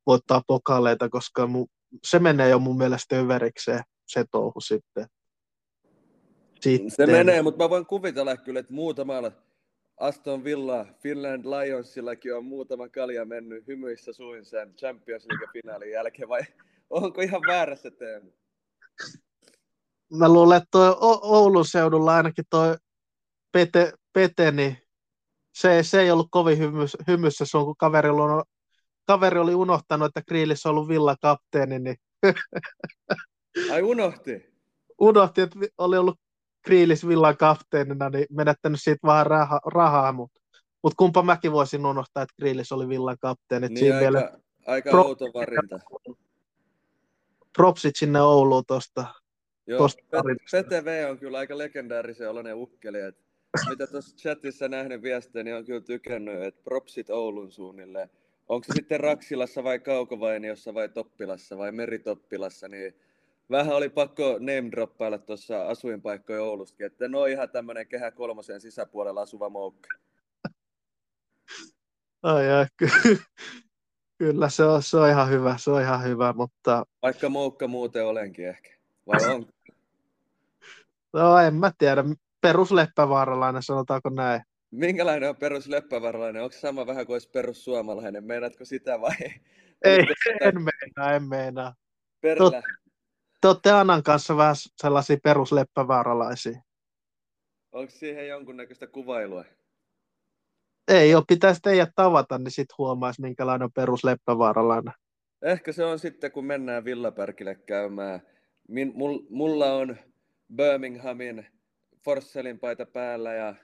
voittaa pokaaleita, koska mu, se menee jo mun mielestä överiksi se touhu sitten. sitten. Se menee, mutta mä voin kuvitella kyllä, että muutamalla Aston Villa, Finland Lionsillakin on muutama kalja mennyt hymyissä suin sen Champions League-finaalin jälkeen, vai onko ihan väärässä Teemu? Mä luulen, että toi Oulun seudulla ainakin toi Pete, Pete niin se, se ei ollut kovin hymys, hymyssä sun, kun kaveri oli, kaveri oli unohtanut, että Grillissä on ollut Villa kapteeni. Niin... Ai unohti? <laughs> unohti, että oli ollut Kriilis Villan kapteenina, niin menettänyt siitä vähän raha, rahaa, mutta mut kumpa mäkin voisin unohtaa, että Kriilis oli Villan kapteeni. Niin siinä aika, vielä... aika pro... outo varinta. Propsit sinne Ouluun tuosta. Joo, PTV on kyllä aika legendaarisen oloinen ukkeli, että mitä tuossa chatissa nähnyt viestejä, niin on kyllä tykännyt, että propsit Oulun suunnilleen. Onko se sitten Raksilassa vai Kaukovainiossa vai Toppilassa vai Meritoppilassa, niin vähän oli pakko name droppailla tuossa asuinpaikkoja Oulustakin, että ne on ihan tämmöinen kehä kolmosen sisäpuolella asuva moukka. Ai, ai ky- kyllä se on, se on, ihan hyvä, se on ihan hyvä, mutta... Vaikka moukka muuten olenkin ehkä, vai on? <laughs> no en mä tiedä, perusleppävaaralainen, sanotaanko näin. Minkälainen on perusleppävaaralainen? Onko sama vähän kuin olisi perussuomalainen? Meinaatko sitä vai? Ei, en meinaa, en meinaa. Perillä te olette Anan kanssa vähän sellaisia perusleppävaaralaisia. Onko siihen jonkunnäköistä kuvailua? Ei ole, pitäisi teidät tavata, niin sitten huomaisi, minkälainen on perusleppävaaralainen. Ehkä se on sitten, kun mennään Villapärkille käymään. Min, mul, mulla on Birminghamin Forsselin paita päällä ja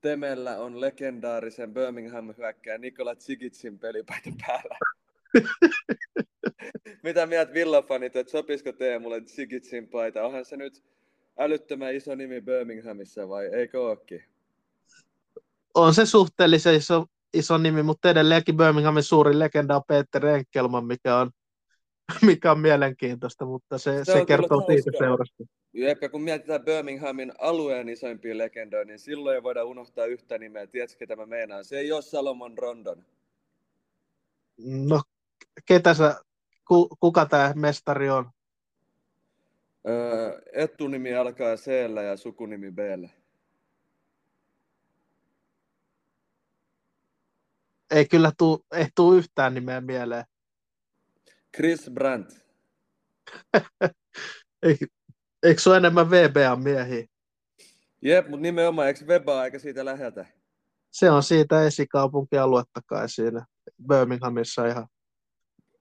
Temellä on legendaarisen Birmingham hyökkää Nikola Tsigitsin pelipaita päällä. <laughs> Mitä mieltä Villafanit, että sopisiko Teemulle Sigitsin paita? Onhan se nyt älyttömän iso nimi Birminghamissa vai eikö ookin? On se suhteellisen iso, iso nimi, mutta edelleenkin Birminghamin suurin legenda on Peter Enkelman, mikä on, <laughs> mikä on mielenkiintoista, mutta se, se, se kertoo siitä seurasta. Jep, kun mietitään Birminghamin alueen isoimpia legendoja, niin silloin ei voida unohtaa yhtä nimeä. Tiedätkö, ketä mä meinaan? Se ei ole Salomon Rondon. No, ketä sä ku, kuka tämä mestari on? Öö, etunimi alkaa c ja sukunimi b Ei kyllä tuu, ei tuu yhtään nimeä mieleen. Chris Brandt. <laughs> eikö se ole enemmän VBA-miehiä? Jep, mutta nimenomaan, eikö Weba aika siitä läheltä? Se on siitä esikaupunkialuetta kai siinä Birminghamissa ihan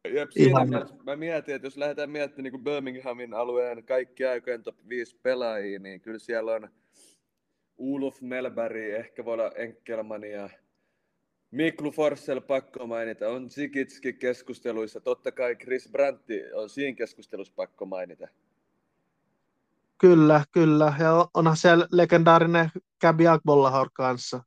Jep, siinä mielessä mä mietin, että jos lähdetään miettimään niin Birminghamin alueen kaikki aikojen top 5 pelaajia, niin kyllä siellä on Ulf Melberg, ehkä voi olla Enkelman ja Miklu Forssell pakko mainita, on Zigitski keskusteluissa, totta kai Chris Brantti on siinä keskustelussa pakko mainita. Kyllä, kyllä, ja onhan siellä legendaarinen Gabi Agbollahor kanssa.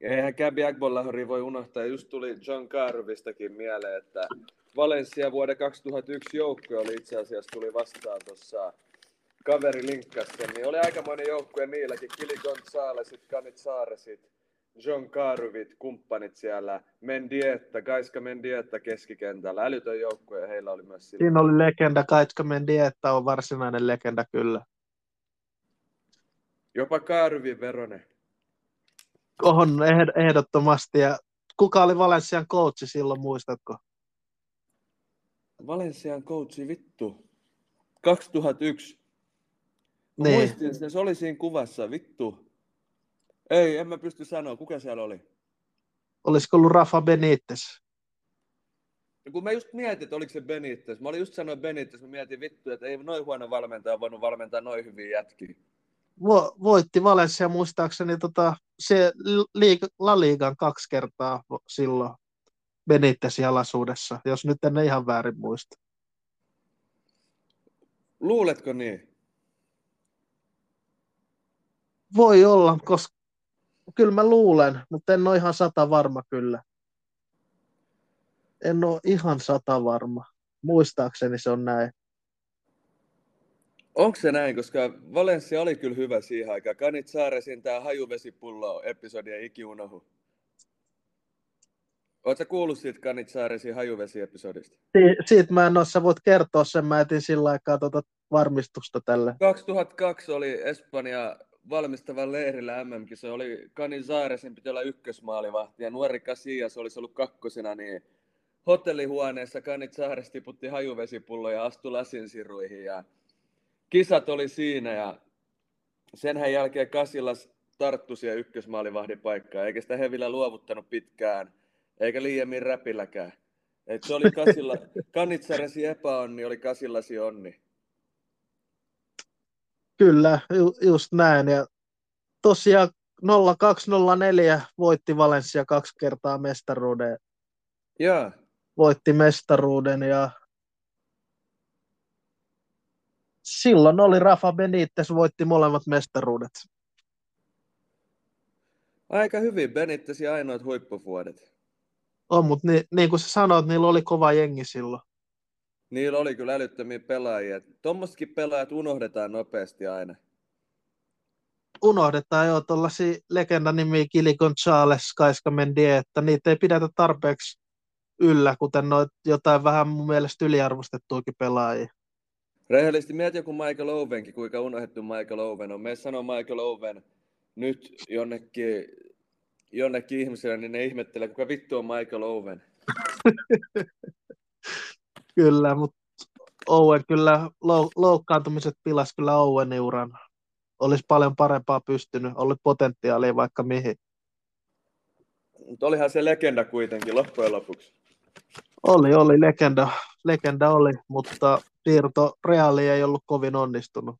Eihän Gabi Agbollahori voi unohtaa, just tuli John Carvistakin mieleen, että Valencia vuoden 2001 joukko oli itse asiassa tuli vastaan tuossa kaveri linkkasten, niin oli aikamoinen joukkue niilläkin, Kili Gonzalesit, Kanit Saaresit, John Carvit, kumppanit siellä, Mendietta, Kaiska Mendietta keskikentällä, älytön joukkue ja heillä oli myös sillä. Siinä oli legenda, Kaiska Mendietta on varsinainen legenda kyllä. Jopa Carvin veronen. On ehdottomasti ja kuka oli Valensian coachi silloin, muistatko? Valensian coachi vittu. 2001. Mä niin. muistin sen, se oli siinä kuvassa, vittu. Ei, en mä pysty sanoa, kuka siellä oli. Olisiko ollut Rafa Benitez? Ja kun mä just mietin, että oliko se Benitez. Mä olin just sanoa Benitez, mä mietin vittu, että ei noin huono valmentaja voinut valmentaa noin hyviä jätkiä. Vo, voitti Valencia muistaakseni tota, se liiga, La Ligan kaksi kertaa silloin. Benitezin alaisuudessa, jos nyt en ihan väärin muista. Luuletko niin? Voi olla, koska kyllä mä luulen, mutta en ole ihan sata varma kyllä. En ole ihan sata varma. Muistaakseni se on näin. Onko se näin, koska Valencia oli kyllä hyvä siihen aikaan. Kanit Saaresin tämä hajuvesipullo-episodi ei iki unohu. Oletko kuullut siitä Saaresin hajuvesi-episodista? Si- siitä mä en ole, sä voit kertoa sen, mä etin sillä aikaa tuota varmistusta tälle. 2002 oli Espanja valmistava leirillä mm se oli Kanin Saaresin piti olla ykkösmaalivahti ja nuori Casillas olisi ollut kakkosena, niin hotellihuoneessa Kanit Saares tiputti hajuvesipullo ja astui lasinsiruihin ja kisat oli siinä ja senhän jälkeen Kasilas tarttu siihen ykkösmaalivahdin paikkaan, eikä sitä Hevillä luovuttanut pitkään, eikä liiemmin räpilläkään. Et se oli Kasilla, <laughs> Kanitsaresi epäonni, oli Kasillasi onni. Kyllä, ju- just näin. Ja tosiaan 0204 voitti Valencia kaksi kertaa mestaruuden. Joo. Voitti mestaruuden ja silloin oli Rafa Benitez voitti molemmat mestaruudet. Aika hyvin Benittesi ainoat huippuvuodet. On, mutta ni, niin kuin sä sanoit, niillä oli kova jengi silloin. Niillä oli kyllä älyttömiä pelaajia. Tuommoisetkin pelaajat unohdetaan nopeasti aina. Unohdetaan jo tuollaisia legendanimiä Kili Gonzales, Kaiska Mendy, että niitä ei pidetä tarpeeksi yllä, kuten noit jotain vähän mun mielestä yliarvostettuakin pelaajia. Rehellisesti mieti joku Michael Owenkin, kuinka unohdettu Michael Owen on. Me sanoo Michael Owen nyt jonnekin, jonnekin ihmiselle, niin ne ihmettelee, kuka vittu on Michael Owen. <laughs> Kyllä, mutta Owen kyllä, lou- loukkaantumiset pilas kyllä Owenin uran. Olisi paljon parempaa pystynyt, ollut potentiaalia vaikka mihin. Mutta olihan se legenda kuitenkin loppujen lopuksi. Oli, oli, legenda, legenda oli, mutta siirto Reali ei ollut kovin onnistunut.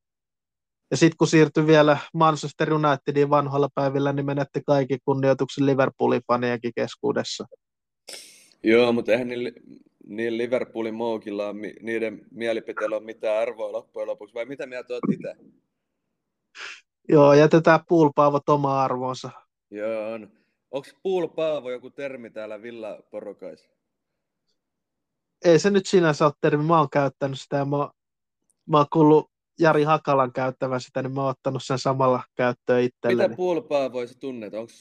Ja sitten kun siirtyi vielä Manchester Unitedin vanhoilla päivillä, niin menetti kaikki kunnioituksen Liverpoolin fanienkin keskuudessa. Joo, mutta eihän niillä, niillä Liverpoolin moukilla niiden mielipiteillä on mitään arvoa loppujen lopuksi, vai mitä mieltä olet itse? Joo, jätetään puulpaavot oma arvonsa. Joo, on. Onko puulpaavo joku termi täällä villaporukais? Ei se nyt sinänsä ole termi, mä oon käyttänyt sitä ja mä, mä oon kuullut Jari Hakalan käyttävän sitä, niin mä oon ottanut sen samalla käyttöön itselleni. Mitä puulpaavoja sä tunnet? Onko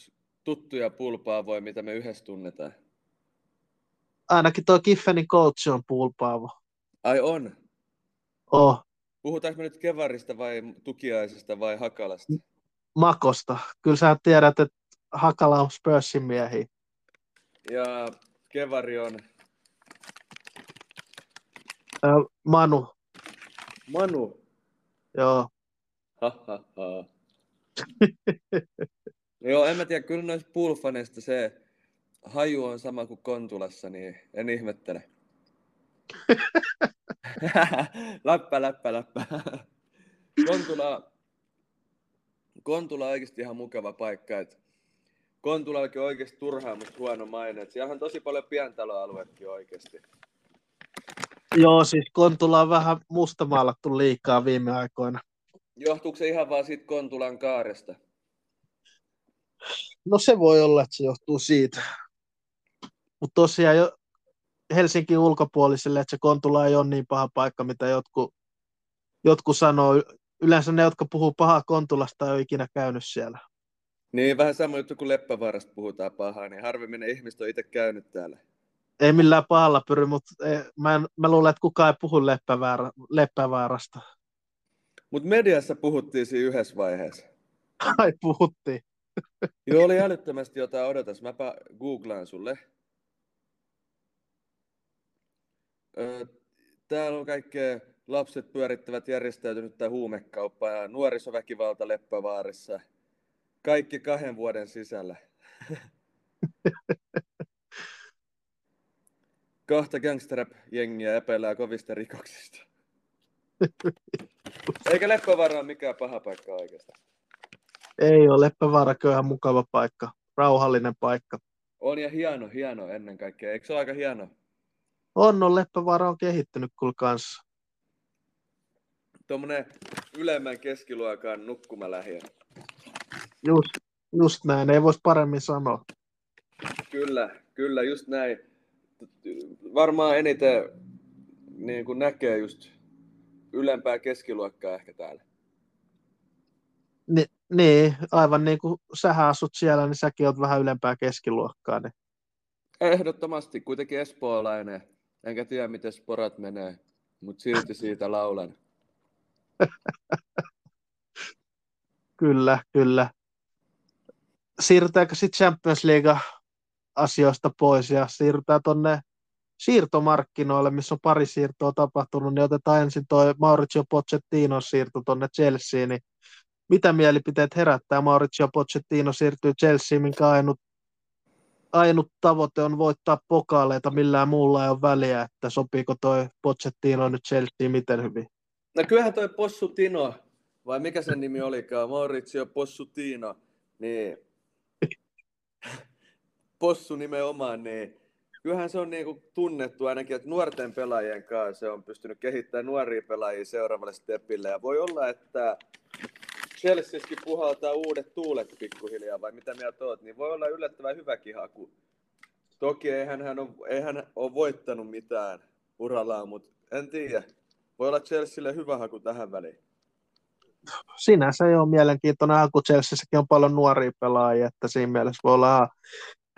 tuttuja puulpaavoja, mitä me yhdessä tunnetaan? Ainakin tuo Kiffenin coach on puulpaavo. Ai on? Oh, Puhutaanko me nyt Kevarista vai Tukiaisesta vai Hakalasta? Makosta. Kyllä sä tiedät, että Hakala on Spursin miehiä. Ja Kevari on Ö, Manu, Manu. Joo. Ha, ha, ha. Joo, en mä tiedä, kyllä noista poolfaneista se haju on sama kuin Kontulassa, niin en ihmettele. <laughs> läppä, läppä, läppä. Kontula, Kontula on oikeasti ihan mukava paikka. Et Kontulallakin on oikeasti turhaa, mutta huono maine. Siellä on tosi paljon pientaloalueetkin oikeasti. Joo, siis Kontula on vähän mustamaalattu liikaa viime aikoina. Johtuuko se ihan vaan siitä Kontulan kaaresta? No se voi olla, että se johtuu siitä. Mutta tosiaan jo Helsinkin ulkopuolisille, että se Kontula ei ole niin paha paikka, mitä jotkut, jotkut sanoo. Yleensä ne, jotka puhuu pahaa Kontulasta, ei ole ikinä käynyt siellä. Niin, vähän sama juttu kuin Leppävaarasta puhutaan pahaa, niin harvemmin ne ihmiset on itse käynyt täällä. Ei millään pahalla pyry, mutta ei, mä, en, mä luulen, että kukaan ei puhu Leppävaara, Leppävaarasta. Mutta mediassa puhuttiin siinä yhdessä vaiheessa. <laughs> Ai puhuttiin. <laughs> Joo, oli älyttömästi jotain odotas. Mäpä googlaan sulle. Täällä on kaikkea lapset pyörittävät järjestäytynyttä huumekauppaa ja nuorisoväkivalta Leppävaarissa. Kaikki kahden vuoden sisällä. <laughs> Kahta gangsterrap-jengiä epäillään kovista rikoksista. Eikä Leppävaara ole mikään paha paikka oikeastaan. Ei ole, Leppävaara on ihan mukava paikka, rauhallinen paikka. On ja hieno, hieno ennen kaikkea. Eikö se ole aika hieno? On, on Leppävaara on kehittynyt kyllä kanssa. Tuommoinen ylemmän keskiluokan nukkumalähiö. Just, Just näin, ei voisi paremmin sanoa. Kyllä, kyllä, just näin. Varmaan eniten niin kuin näkee just ylempää keskiluokkaa ehkä täällä. Ni, niin, aivan niin kuin sähän asut siellä, niin säkin oot vähän ylempää keskiluokkaa. Niin. Ehdottomasti, kuitenkin espoolainen. Enkä tiedä, miten sporat menee, mutta silti siitä laulan. <laughs> kyllä, kyllä. Siirrytäänkö sitten Champions League asioista pois ja siirrytään tuonne siirtomarkkinoille, missä on pari siirtoa tapahtunut, niin otetaan ensin tuo Mauricio Pochettino siirto tuonne Chelseaan, niin mitä mielipiteet herättää? Mauricio Pochettino siirtyy Chelseaan, minkä ainut, ainut tavoite on voittaa pokaaleita, millään muulla ei ole väliä, että sopiiko toi Pochettino nyt Chelseaan miten hyvin? No kyllähän toi Possutino, vai mikä sen nimi olikaan, Mauricio Possutino, niin <laughs> Possu nimenomaan, niin kyllähän se on niin kuin tunnettu ainakin, että nuorten pelaajien kanssa se on pystynyt kehittämään nuoria pelaajia seuraavalle stepille. Ja voi olla, että Chelseaskin puhaltaa uudet tuulet pikkuhiljaa, vai mitä mieltä oot, niin voi olla yllättävän hyväkin haku. Toki eihän hän ole, eihän ole voittanut mitään urallaan, mutta en tiedä. Voi olla Chelsealle hyvä haku tähän väliin. Sinänsä ei ole mielenkiintoinen haku. Chelseassäkin on paljon nuoria pelaajia, että siinä mielessä voi olla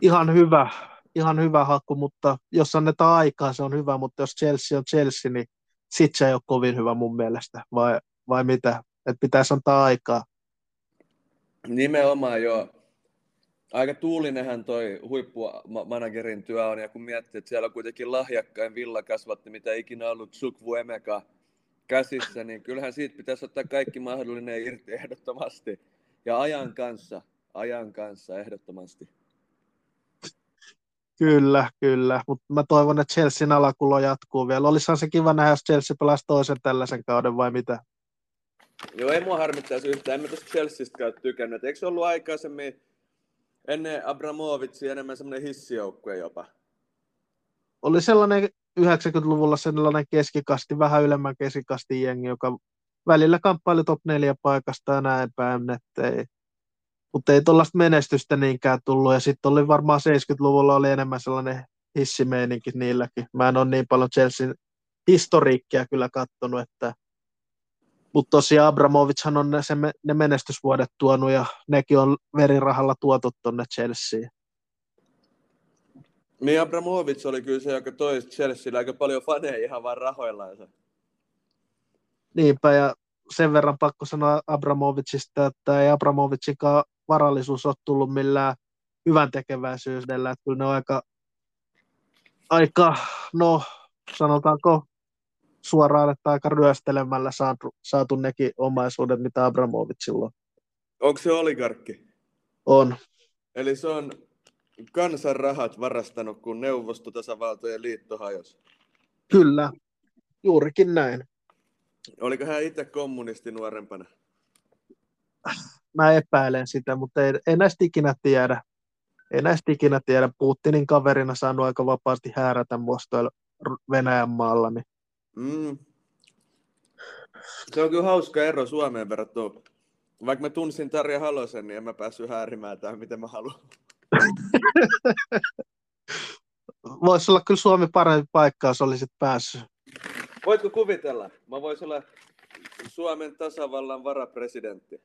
ihan hyvä, ihan hyvä haku, mutta jos annetaan aikaa, se on hyvä, mutta jos Chelsea on Chelsea, niin sit se ei ole kovin hyvä mun mielestä, vai, vai mitä? Että pitäisi antaa aikaa. Nimenomaan joo. Aika tuulinenhän toi huippumanagerin työ on, ja kun miettii, että siellä on kuitenkin lahjakkain villa kasvatti, mitä ikinä ollut Sukvu Emeka käsissä, niin kyllähän siitä pitäisi ottaa kaikki mahdollinen irti ehdottomasti. Ja ajan kanssa, ajan kanssa ehdottomasti. Kyllä, kyllä, mutta mä toivon, että Chelsean alakulo jatkuu vielä. Olisihan se kiva nähdä, jos Chelsea pelasi toisen tällaisen kauden vai mitä? Joo, ei mua harmittaisi yhtään. En mä tuosta Chelseasta käy tykännyt. Eikö se ollut aikaisemmin ennen Abramovitsia enemmän semmoinen hissijoukkue jopa? Oli sellainen 90-luvulla sellainen keskikasti, vähän ylemmän keskikasti jengi, joka välillä kamppaili top 4 paikasta ja näin päin, että ei, mutta ei tuollaista menestystä niinkään tullut. Ja sitten oli varmaan 70-luvulla oli enemmän sellainen hissimeininki niilläkin. Mä en ole niin paljon Chelsean historiikkia kyllä kattonut, että mutta tosiaan Abramovichan on ne, se, ne menestysvuodet tuonut ja nekin on verirahalla tuotu tuonne Chelseaan. Niin Abramovic oli kyllä se, joka toi Chelsealla aika paljon faneja ihan vaan rahoillaan. Niinpä, ja sen verran pakko sanoa Abramovicista, että ei Abramovicinkaan varallisuus ole tullut millään hyvän tekeväisyydellä, että kyllä ne on aika, aika no sanotaanko suoraan, että aika ryöstelemällä saatu, saatu nekin omaisuudet, mitä Abramovicilla on. Onko se oligarkki? On. Eli se on kansan rahat varastanut, kun neuvostotasavaltojen liitto hajosi. Kyllä, juurikin näin. Oliko hän itse kommunisti nuorempana? Mä epäilen sitä, mutta ei, ei näistä ikinä tiedä. Ei näistä ikinä tiedä. Putinin kaverina saanut aika vapaasti häärätä muostoilla Venäjän maalla. Niin. Mm. Se on kyllä hauska ero Suomeen verrattuna. Vaikka mä tunsin Tarja Halosen, niin en mä päässyt häärimään tähän, miten mä haluan. <laughs> Voisi olla kyllä Suomi parempi paikka, jos olisit päässyt. Voitko kuvitella? Mä voisin olla Suomen tasavallan varapresidentti.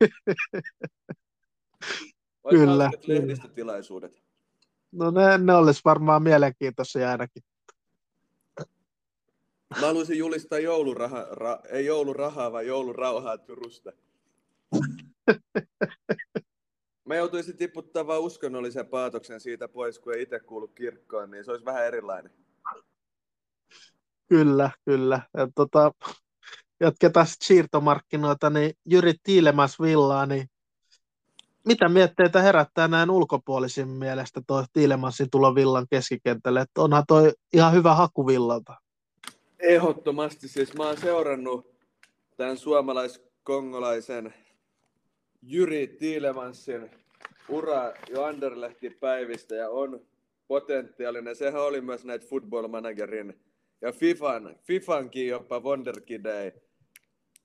<laughs> kyllä. lehdistötilaisuudet. No ne, ne olisi varmaan mielenkiintoisia ainakin. Mä haluaisin julistaa jouluraha, ra, ei joulurahaa, vaan joulurauhaa Turusta. Mä joutuisin tiputtaa vaan uskonnollisen paatoksen siitä pois, kun ei itse kuulu kirkkoon, niin se olisi vähän erilainen. Kyllä, kyllä. Ja tota, jatketaan siirtomarkkinoita, niin Jyri Tiilemas Villaa, niin mitä mietteitä herättää näin ulkopuolisin mielestä tuo Tiilemansin tulo Villan keskikentälle, että onhan toi ihan hyvä haku Villalta. Ehdottomasti, siis mä oon seurannut tämän suomalais-kongolaisen Jyri Tiilemansin ura jo Anderlehtin päivistä ja on potentiaalinen. Sehän oli myös näitä football managerin ja Fifan, Fifankin jopa Wonderkidei.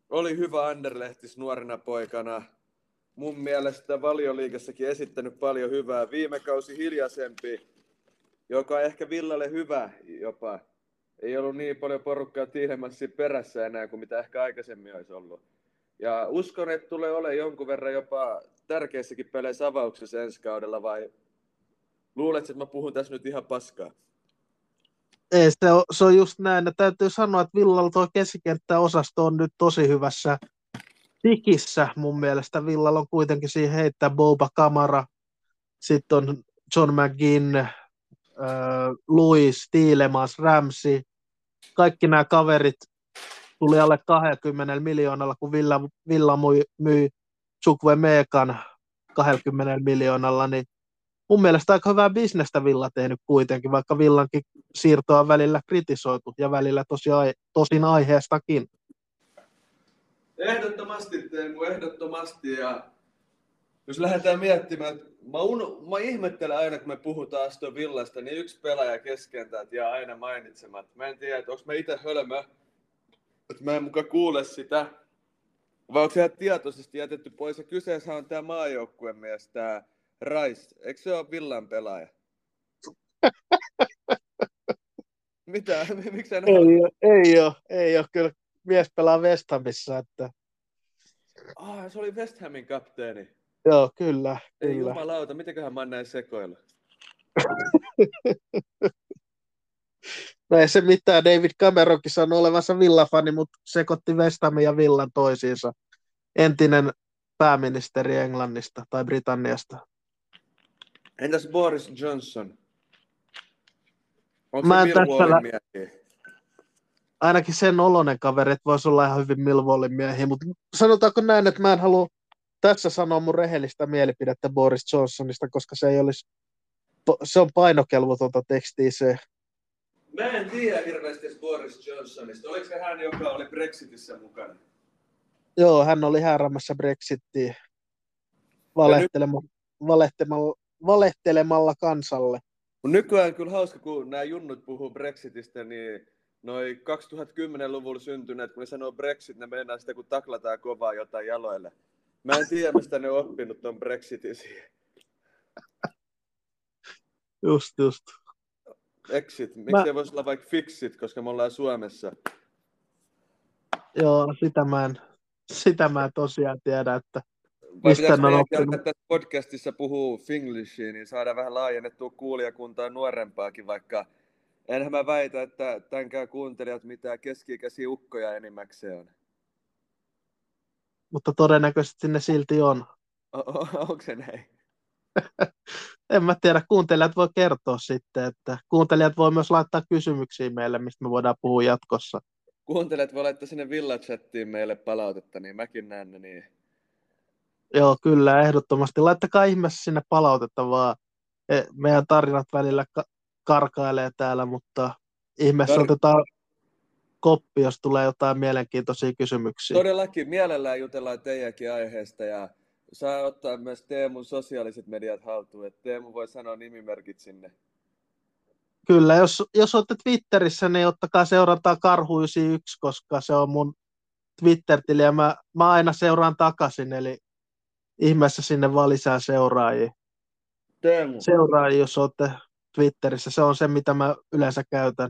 Oli hyvä Anderlehtis nuorena poikana. mun mielestä valioliikassakin esittänyt paljon hyvää. Viime kausi hiljaisempi, joka ehkä Villalle hyvä jopa. Ei ollut niin paljon porukkaa Tiilemassin perässä enää kuin mitä ehkä aikaisemmin olisi ollut. Ja uskon, että tulee olemaan jonkun verran jopa tärkeissäkin peleissä avauksessa ensi kaudella, vai luuletko, että mä puhun tässä nyt ihan paskaa? Ei, se on, se on just näin. Ja täytyy sanoa, että Villalla tuo keskikenttäosasto on nyt tosi hyvässä tikissä mun mielestä. Villalla on kuitenkin siihen heittää Boba Kamara, sitten on John McGinn, äh, Louis, Tiilemans, Ramsey. Kaikki nämä kaverit tuli alle 20 miljoonalla, kun Villa, Villa myi, myi Chukwe Meekan 20 miljoonalla, niin mun mielestä aika hyvää bisnestä Villa tehnyt kuitenkin, vaikka Villankin siirtoa on välillä kritisoitu ja välillä tosi, tosin aiheestakin. Ehdottomasti Teemu, ehdottomasti. Ja jos lähdetään miettimään, että mä, un, mä ihmettelen aina, kun me puhutaan Aston Villasta, niin yksi pelaaja keskentä jää aina mainitsemat. Mä en tiedä, että onko mä itse hölmö, että mä en muka kuule sitä, vai onko se tietoisesti jätetty pois. Ja kyseessä on tämä maajoukkueen mies, tämä Rice. Eikö se ole Villan pelaaja? <laughs> Mitä? <laughs> Miksi ei, ole, ei ole, ei ole. Kyllä mies pelaa West Hamissa. Että... Ah, se oli West Hamin kapteeni. Joo, kyllä. Ei kyllä. jumalauta, mitenköhän mä oon näin sekoilla? <laughs> no ei se mitään, David Cameronkin sanoi olevansa villafani, mutta sekoitti West Hamin ja Villan toisiinsa. Entinen pääministeri Englannista tai Britanniasta. Entäs Boris Johnson? Onko Mä se tällä... miehiä? Ainakin sen olonen kaveri, että voisi olla ihan hyvin Millwallin miehiä, mutta sanotaanko näin, että mä en halua tässä sanoa mun rehellistä mielipidettä Boris Johnsonista, koska se ei olisi, se on painokelvotonta tekstiä se. Mä en tiedä hirveästi Boris Johnsonista. Oliko se hän, joka oli Brexitissä mukana? Joo, hän oli häärämässä Brexittiä valehtelemalla, valehtelemalla, valehtelemalla kansalle. Nykyään kyllä hauska, kun nämä junnut puhuu Brexitistä, niin noin 2010-luvulla syntyneet, kun ne sanoo Brexit, ne meinaa sitä, kun taklataan kovaa jotain jaloille. Mä en tiedä, mistä ne on oppinut ton Brexitin siihen. Just, just. Exit. Miksi mä... voisi olla vaikka fixit, koska me ollaan Suomessa? Joo, sitä mä en, sitä mä en tosiaan tiedä, että Mistä mä oppinut? tässä podcastissa puhuu Finglishia, niin saadaan vähän laajennettua kuulijakuntaa nuorempaakin, vaikka enhän mä väitä, että tämänkään kuuntelijat mitään keski-ikäisiä ukkoja enimmäkseen on. Mutta todennäköisesti ne silti on. Onko se näin? <laughs> en mä tiedä, kuuntelijat voi kertoa sitten, että kuuntelijat voi myös laittaa kysymyksiä meille, mistä me voidaan puhua jatkossa. Kuuntelijat voi laittaa sinne villachattiin meille palautetta, niin mäkin näen ne niin. Joo, kyllä, ehdottomasti. Laittakaa ihmeessä sinne palautetta vaan. E, meidän tarinat välillä ka- karkailee täällä, mutta ihmeessä Tar- otetaan koppi, jos tulee jotain mielenkiintoisia kysymyksiä. Todellakin, mielellään jutellaan teidänkin aiheesta ja saa ottaa myös Teemun sosiaaliset mediat haltuun, että Teemu voi sanoa nimimerkit sinne. Kyllä, jos, jos olette Twitterissä, niin ottakaa seurantaa Karhu91, koska se on mun Twitter-tili ja mä, mä aina seuraan takaisin, eli ihmeessä sinne vaan lisää seuraajia. Teemu. Seuraajia, jos olette Twitterissä. Se on se, mitä mä yleensä käytän.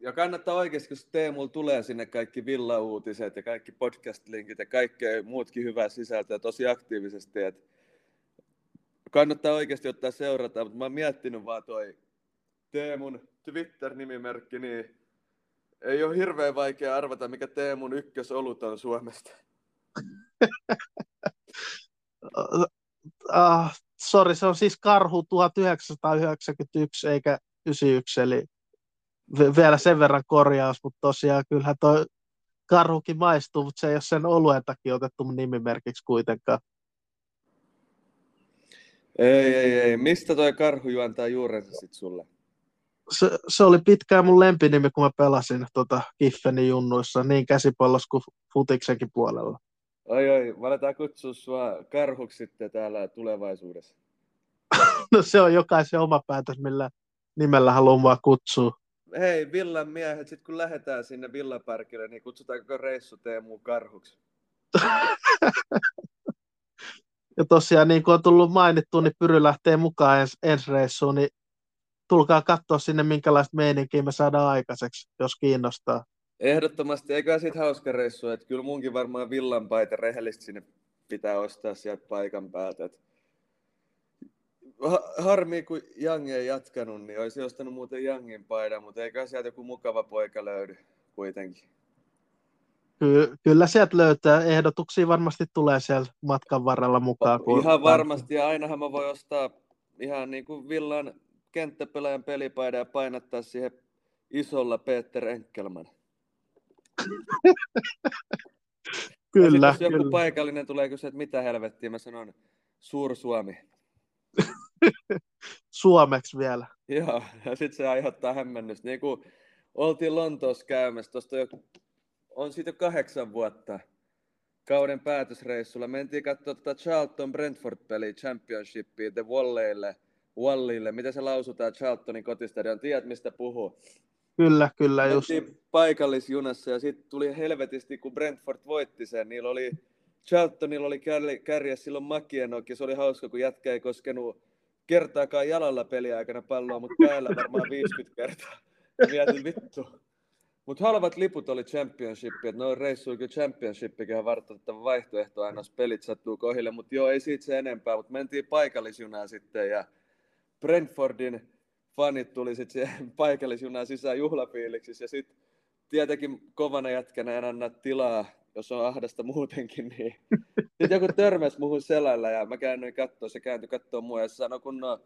Ja kannattaa oikeasti, kun Teemulla tulee sinne kaikki villauutiset ja kaikki podcast-linkit ja kaikkea muutkin hyvää sisältöä tosi aktiivisesti. Että kannattaa oikeasti ottaa seurata, mutta mä oon miettinyt vaan toi Teemun Twitter-nimimerkki, niin ei ole hirveän vaikea arvata, mikä Teemun ykkösolut on Suomesta. <laughs> uh, sorry, se on siis Karhu 1991 eikä 91, eli vielä sen verran korjaus, mutta tosiaan kyllähän toi Karhukin maistuu, mutta se ei ole sen oluen takia otettu nimimerkiksi kuitenkaan. Ei, ei, ei. Mistä toi Karhu juontaa juurensa sit sulle? Se, se, oli pitkään mun lempinimi, kun mä pelasin tota Kiffenin junnuissa, niin käsipallossa kuin futiksenkin puolella. Oi, oi, mä aletaan kutsua sua karhuksi sitten täällä tulevaisuudessa. <laughs> no se on jokaisen oma päätös, millä nimellä haluaa kutsua. Hei, Villan miehet, sitten kun lähdetään sinne Villaparkille, niin kutsutaanko reissu Teemu karhuksi? <laughs> ja tosiaan niin kuin on tullut mainittu, niin Pyry lähtee mukaan ens, ensi reissuun, niin tulkaa katsoa sinne, minkälaista meininkiä me saadaan aikaiseksi, jos kiinnostaa. Ehdottomasti, eikä siitä hauska reissu, että kyllä munkin varmaan villanpaita rehellisesti sinne pitää ostaa sieltä paikan päältä. Et harmi, kun Jangi ei jatkanut, niin olisi ostanut muuten Jangin paidan, mutta eikä sieltä joku mukava poika löydy kuitenkin. Ky- kyllä sieltä löytää. Ehdotuksia varmasti tulee siellä matkan varrella mukaan. Kun ihan varmasti, ja ainahan mä voi ostaa ihan niin kuin Villan kenttäpelaajan pelipaidan ja painattaa siihen isolla Peter Enkelman. Kyllä, jos joku kyllä. paikallinen tulee kysyä, että mitä helvettiä, mä sanon Suur-Suomi. <laughs> Suomeksi vielä. Joo, ja sitten se aiheuttaa hämmennystä. Niin kuin oltiin Lontoossa käymässä, tuosta jo, on siitä jo kahdeksan vuotta kauden päätösreissulla. Mentiin katsoa tätä Charlton Brentford-peliä Championshipia The Walleille, Wallille. Miten se lausutaan Charltonin kotistadion? Tiedät, mistä puhuu? Kyllä, kyllä just. Paikallisjunassa ja sitten tuli helvetisti, kun Brentford voitti sen. Niillä oli, Charltonilla oli kärjä silloin Makienok ja se oli hauska, kun jätkä ei koskenut kertaakaan jalalla peliaikana palloa, mutta päällä varmaan 50 kertaa. Mietin vittu. Mutta halvat liput oli championship, että noin reissuja kyllä championshippikin on vartoittava vaihtoehto aina, jos pelit sattuu kohille, mutta joo, ei siitä se enempää, mutta mentiin paikallisjunaan sitten ja Brentfordin fanit tuli sitten siihen <laughs> paikallisjunaan sisään juhlafiiliksissä ja sitten tietenkin kovana jätkänä en anna tilaa, jos on ahdasta muutenkin, niin <laughs> sitten joku törmäs muuhun selällä ja mä käännyin katsoa, se kääntyi katsoa mua ja sanoi kun no,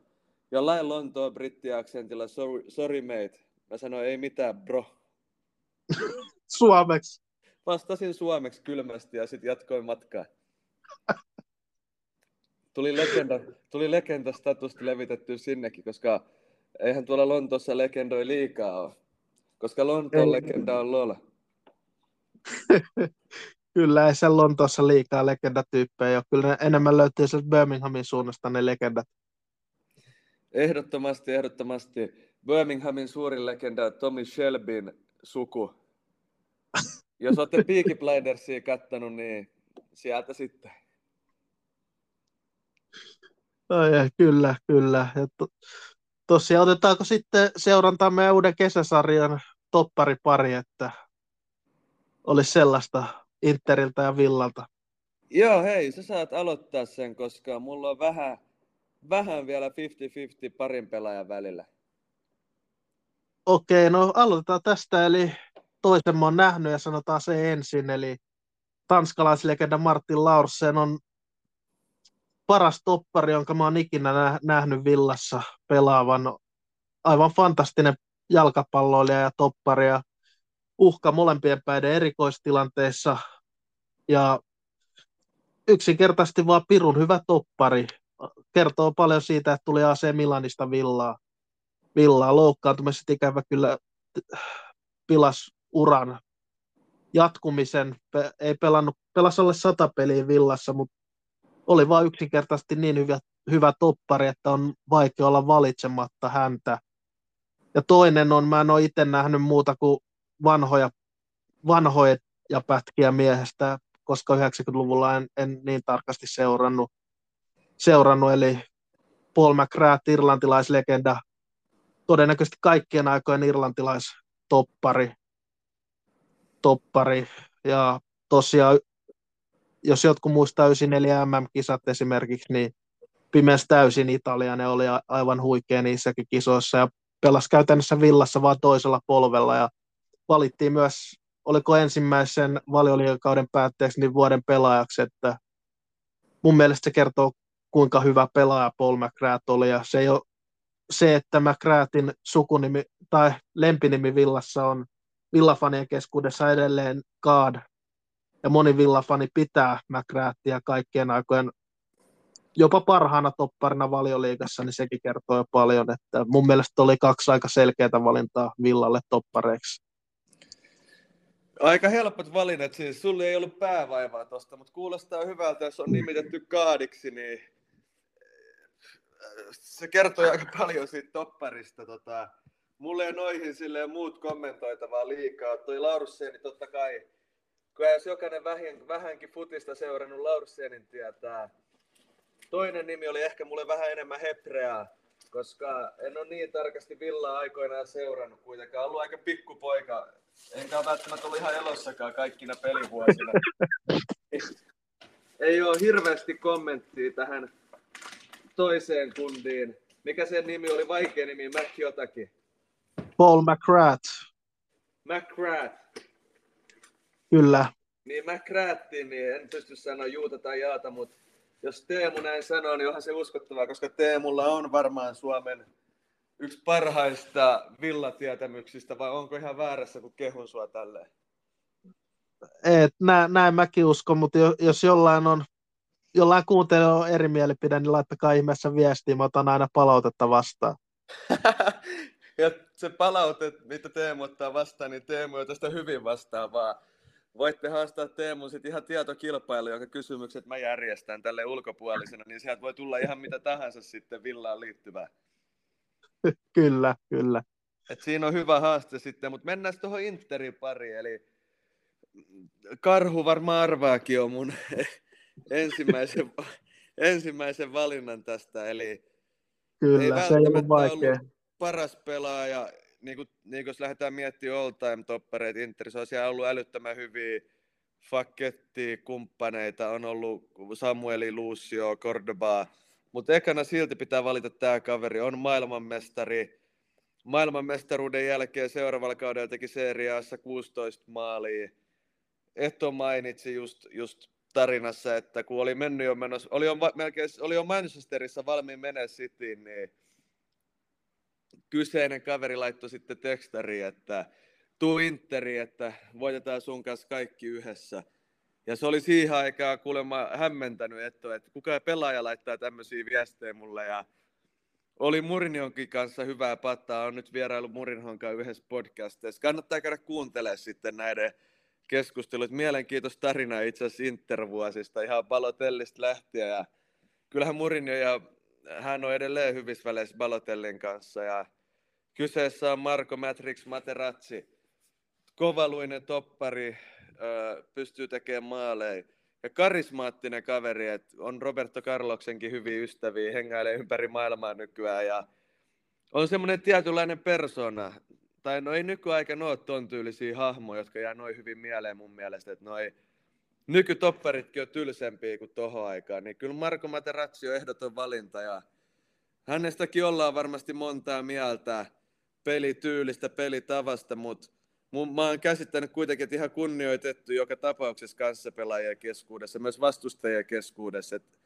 jollain Lontoon brittiaksentilla, sorry, sorry mate. Mä sanoin, ei mitään bro. <laughs> Suomeksi. Vastasin suomeksi kylmästi ja sitten jatkoin matkaa. Tuli legenda, tuli legenda statusta levitetty sinnekin, koska eihän tuolla Lontoossa legendoi liikaa ole. Koska Lontoon ei. legenda on Lola. <laughs> Kyllä ei sen Lontoossa liikaa legendatyyppejä ole. Kyllä ne enemmän löytyy sieltä Birminghamin suunnasta ne legendat. Ehdottomasti, ehdottomasti. Birminghamin suurin legenda Tommy Shelbyn suku. Jos olette <laughs> Peaky Blindersia kattanut, niin sieltä sitten. No, ja, kyllä, kyllä. Ja to, tosiaan otetaanko sitten meidän uuden kesäsarjan topparipari, että olisi sellaista Interiltä ja Villalta. Joo, hei, sä saat aloittaa sen, koska mulla on vähän, vähän vielä 50-50 parin pelaajan välillä. Okei, no aloitetaan tästä, eli toisen mä oon nähnyt ja sanotaan se ensin, eli tanskalaislegenda Martin Laursen on paras toppari, jonka mä oon ikinä nähnyt Villassa pelaavan. Aivan fantastinen jalkapalloilija ja toppari ja uhka molempien päiden erikoistilanteissa ja yksinkertaisesti vaan pirun hyvä toppari. Kertoo paljon siitä, että tuli AC Milanista villaa. Villaa loukkaantumiset ikävä kyllä pilas uran jatkumisen. Ei pelannut, pelasi alle sata peliä villassa, mutta oli vain yksinkertaisesti niin hyvä, hyvä toppari, että on vaikea olla valitsematta häntä. Ja toinen on, mä en ole itse nähnyt muuta kuin vanhoja, vanhoja ja pätkiä miehestä, koska 90-luvulla en, en niin tarkasti seurannut, seurannut eli Paul McGrath, irlantilaislegenda, todennäköisesti kaikkien aikojen irlantilaistoppari, toppari, ja tosiaan, jos jotkut muistaa 94 MM-kisat esimerkiksi, niin pimeässä täysin Italia, ne oli aivan huikea niissäkin kisoissa, ja pelasi käytännössä villassa vaan toisella polvella, ja valittiin myös, oliko ensimmäisen valioliikakauden päätteeksi niin vuoden pelaajaksi, että mun mielestä se kertoo, kuinka hyvä pelaaja Paul McGrath oli, ja se ei ole se, että McGrathin sukunimi tai lempinimi Villassa on Villafanien keskuudessa edelleen God, ja moni Villafani pitää McGrathia kaikkien aikojen jopa parhaana topparina valioliigassa, niin sekin kertoo jo paljon, että mun mielestä oli kaksi aika selkeää valintaa Villalle toppareiksi. Aika helpot valinnat siis. Sulla ei ollut päävaivaa tosta, mutta kuulostaa hyvältä, jos on nimitetty kaadiksi, niin se kertoo aika paljon siitä topparista. Tota, mulle ei noihin silleen muut kommentoitavaa liikaa. Toi Laursseni totta kai, kun jos jokainen vähän, vähänkin futista seurannut Laursenin tietää, toinen nimi oli ehkä mulle vähän enemmän hebreaa, koska en ole niin tarkasti villaa aikoinaan seurannut kuitenkaan. Ollut aika pikkupoika, enkä ole välttämättä ollut ihan elossakaan kaikkina pelivuosina. Ei ole hirveästi kommenttia tähän toiseen kundiin. Mikä sen nimi oli? Vaikea nimi, Mac jotakin. Paul McGrath. McGrath. Kyllä. Niin McGrathin, niin en pysty sanoa juuta tai jaata, mutta jos Teemu näin sanoo, niin onhan se uskottavaa, koska Teemulla on varmaan Suomen yksi parhaista villatietämyksistä, vai onko ihan väärässä, kun kehun sua tälleen? Et, näin, näin mäkin uskon, mutta jos jollain on jollain kuuntelijalla on eri mielipide, niin laittakaa ihmeessä viestiä, mä otan aina palautetta vastaan. <laughs> ja se palaute, mitä Teemu ottaa vastaan, niin Teemu on tästä hyvin vastaavaa voitte haastaa Teemun sit ihan tietokilpailu, jonka kysymykset mä järjestän tälle ulkopuolisena, niin sieltä voi tulla ihan mitä tahansa sitten villaan liittyvää. <laughs> kyllä, kyllä. Et siinä on hyvä haaste sitten, mutta mennään tuohon Interin pariin, eli Karhu varmaan arvaakin on mun <laughs> ensimmäisen, <laughs> ensimmäisen valinnan tästä, eli Kyllä, ei se ei ole vaikea. paras pelaaja niin kuin, niin kuin jos lähdetään miettimään all-time toppareita Interissä, on siellä ollut älyttömän hyviä Fakketti, kumppaneita, on ollut Samueli, Lucio, Cordoba, mutta ekana silti pitää valita tämä kaveri, on maailmanmestari, maailmanmestaruuden jälkeen seuraavalla kaudella teki seriaassa 16 maalia. Eto mainitsi just, just tarinassa, että kun oli mennyt jo menossa, oli jo, melkein, oli jo Manchesterissa valmiin menee Cityin, niin kyseinen kaveri laittoi sitten tekstari, että tuu Interi, että voitetaan sun kanssa kaikki yhdessä. Ja se oli siihen aikaan kuulemma hämmentänyt, että, että kuka pelaaja laittaa tämmöisiä viestejä mulle. Ja oli Murinjonkin kanssa hyvää pattaa, on nyt vierailu Murinhon kanssa yhdessä podcastissa. Kannattaa käydä kuuntelemaan sitten näiden keskustelut. Mielenkiintoista tarina itse asiassa Intervuosista, ihan Balotellista lähtien. Ja kyllähän Murinjo ja hän on edelleen hyvissä väleissä Balotellin kanssa ja kyseessä on Marco Matrix Materazzi. Kovaluinen toppari, pystyy tekemään maaleja ja karismaattinen kaveri, että on Roberto Carloksenkin hyviä ystäviä, hengäilee ympäri maailmaa nykyään ja on semmoinen tietynlainen persona, tai no ei nykyaikana ole ton tyylisiä hahmoja, jotka jää noin hyvin mieleen mun mielestä, että nykytopparitkin on tylsempiä kuin tohon aikaan, niin kyllä Marko Materazzi on ehdoton valinta ja hänestäkin ollaan varmasti montaa mieltä pelityylistä, pelitavasta, mutta mun, mä oon käsittänyt kuitenkin, että ihan kunnioitettu joka tapauksessa kanssapelaajien keskuudessa, myös vastustajien keskuudessa, että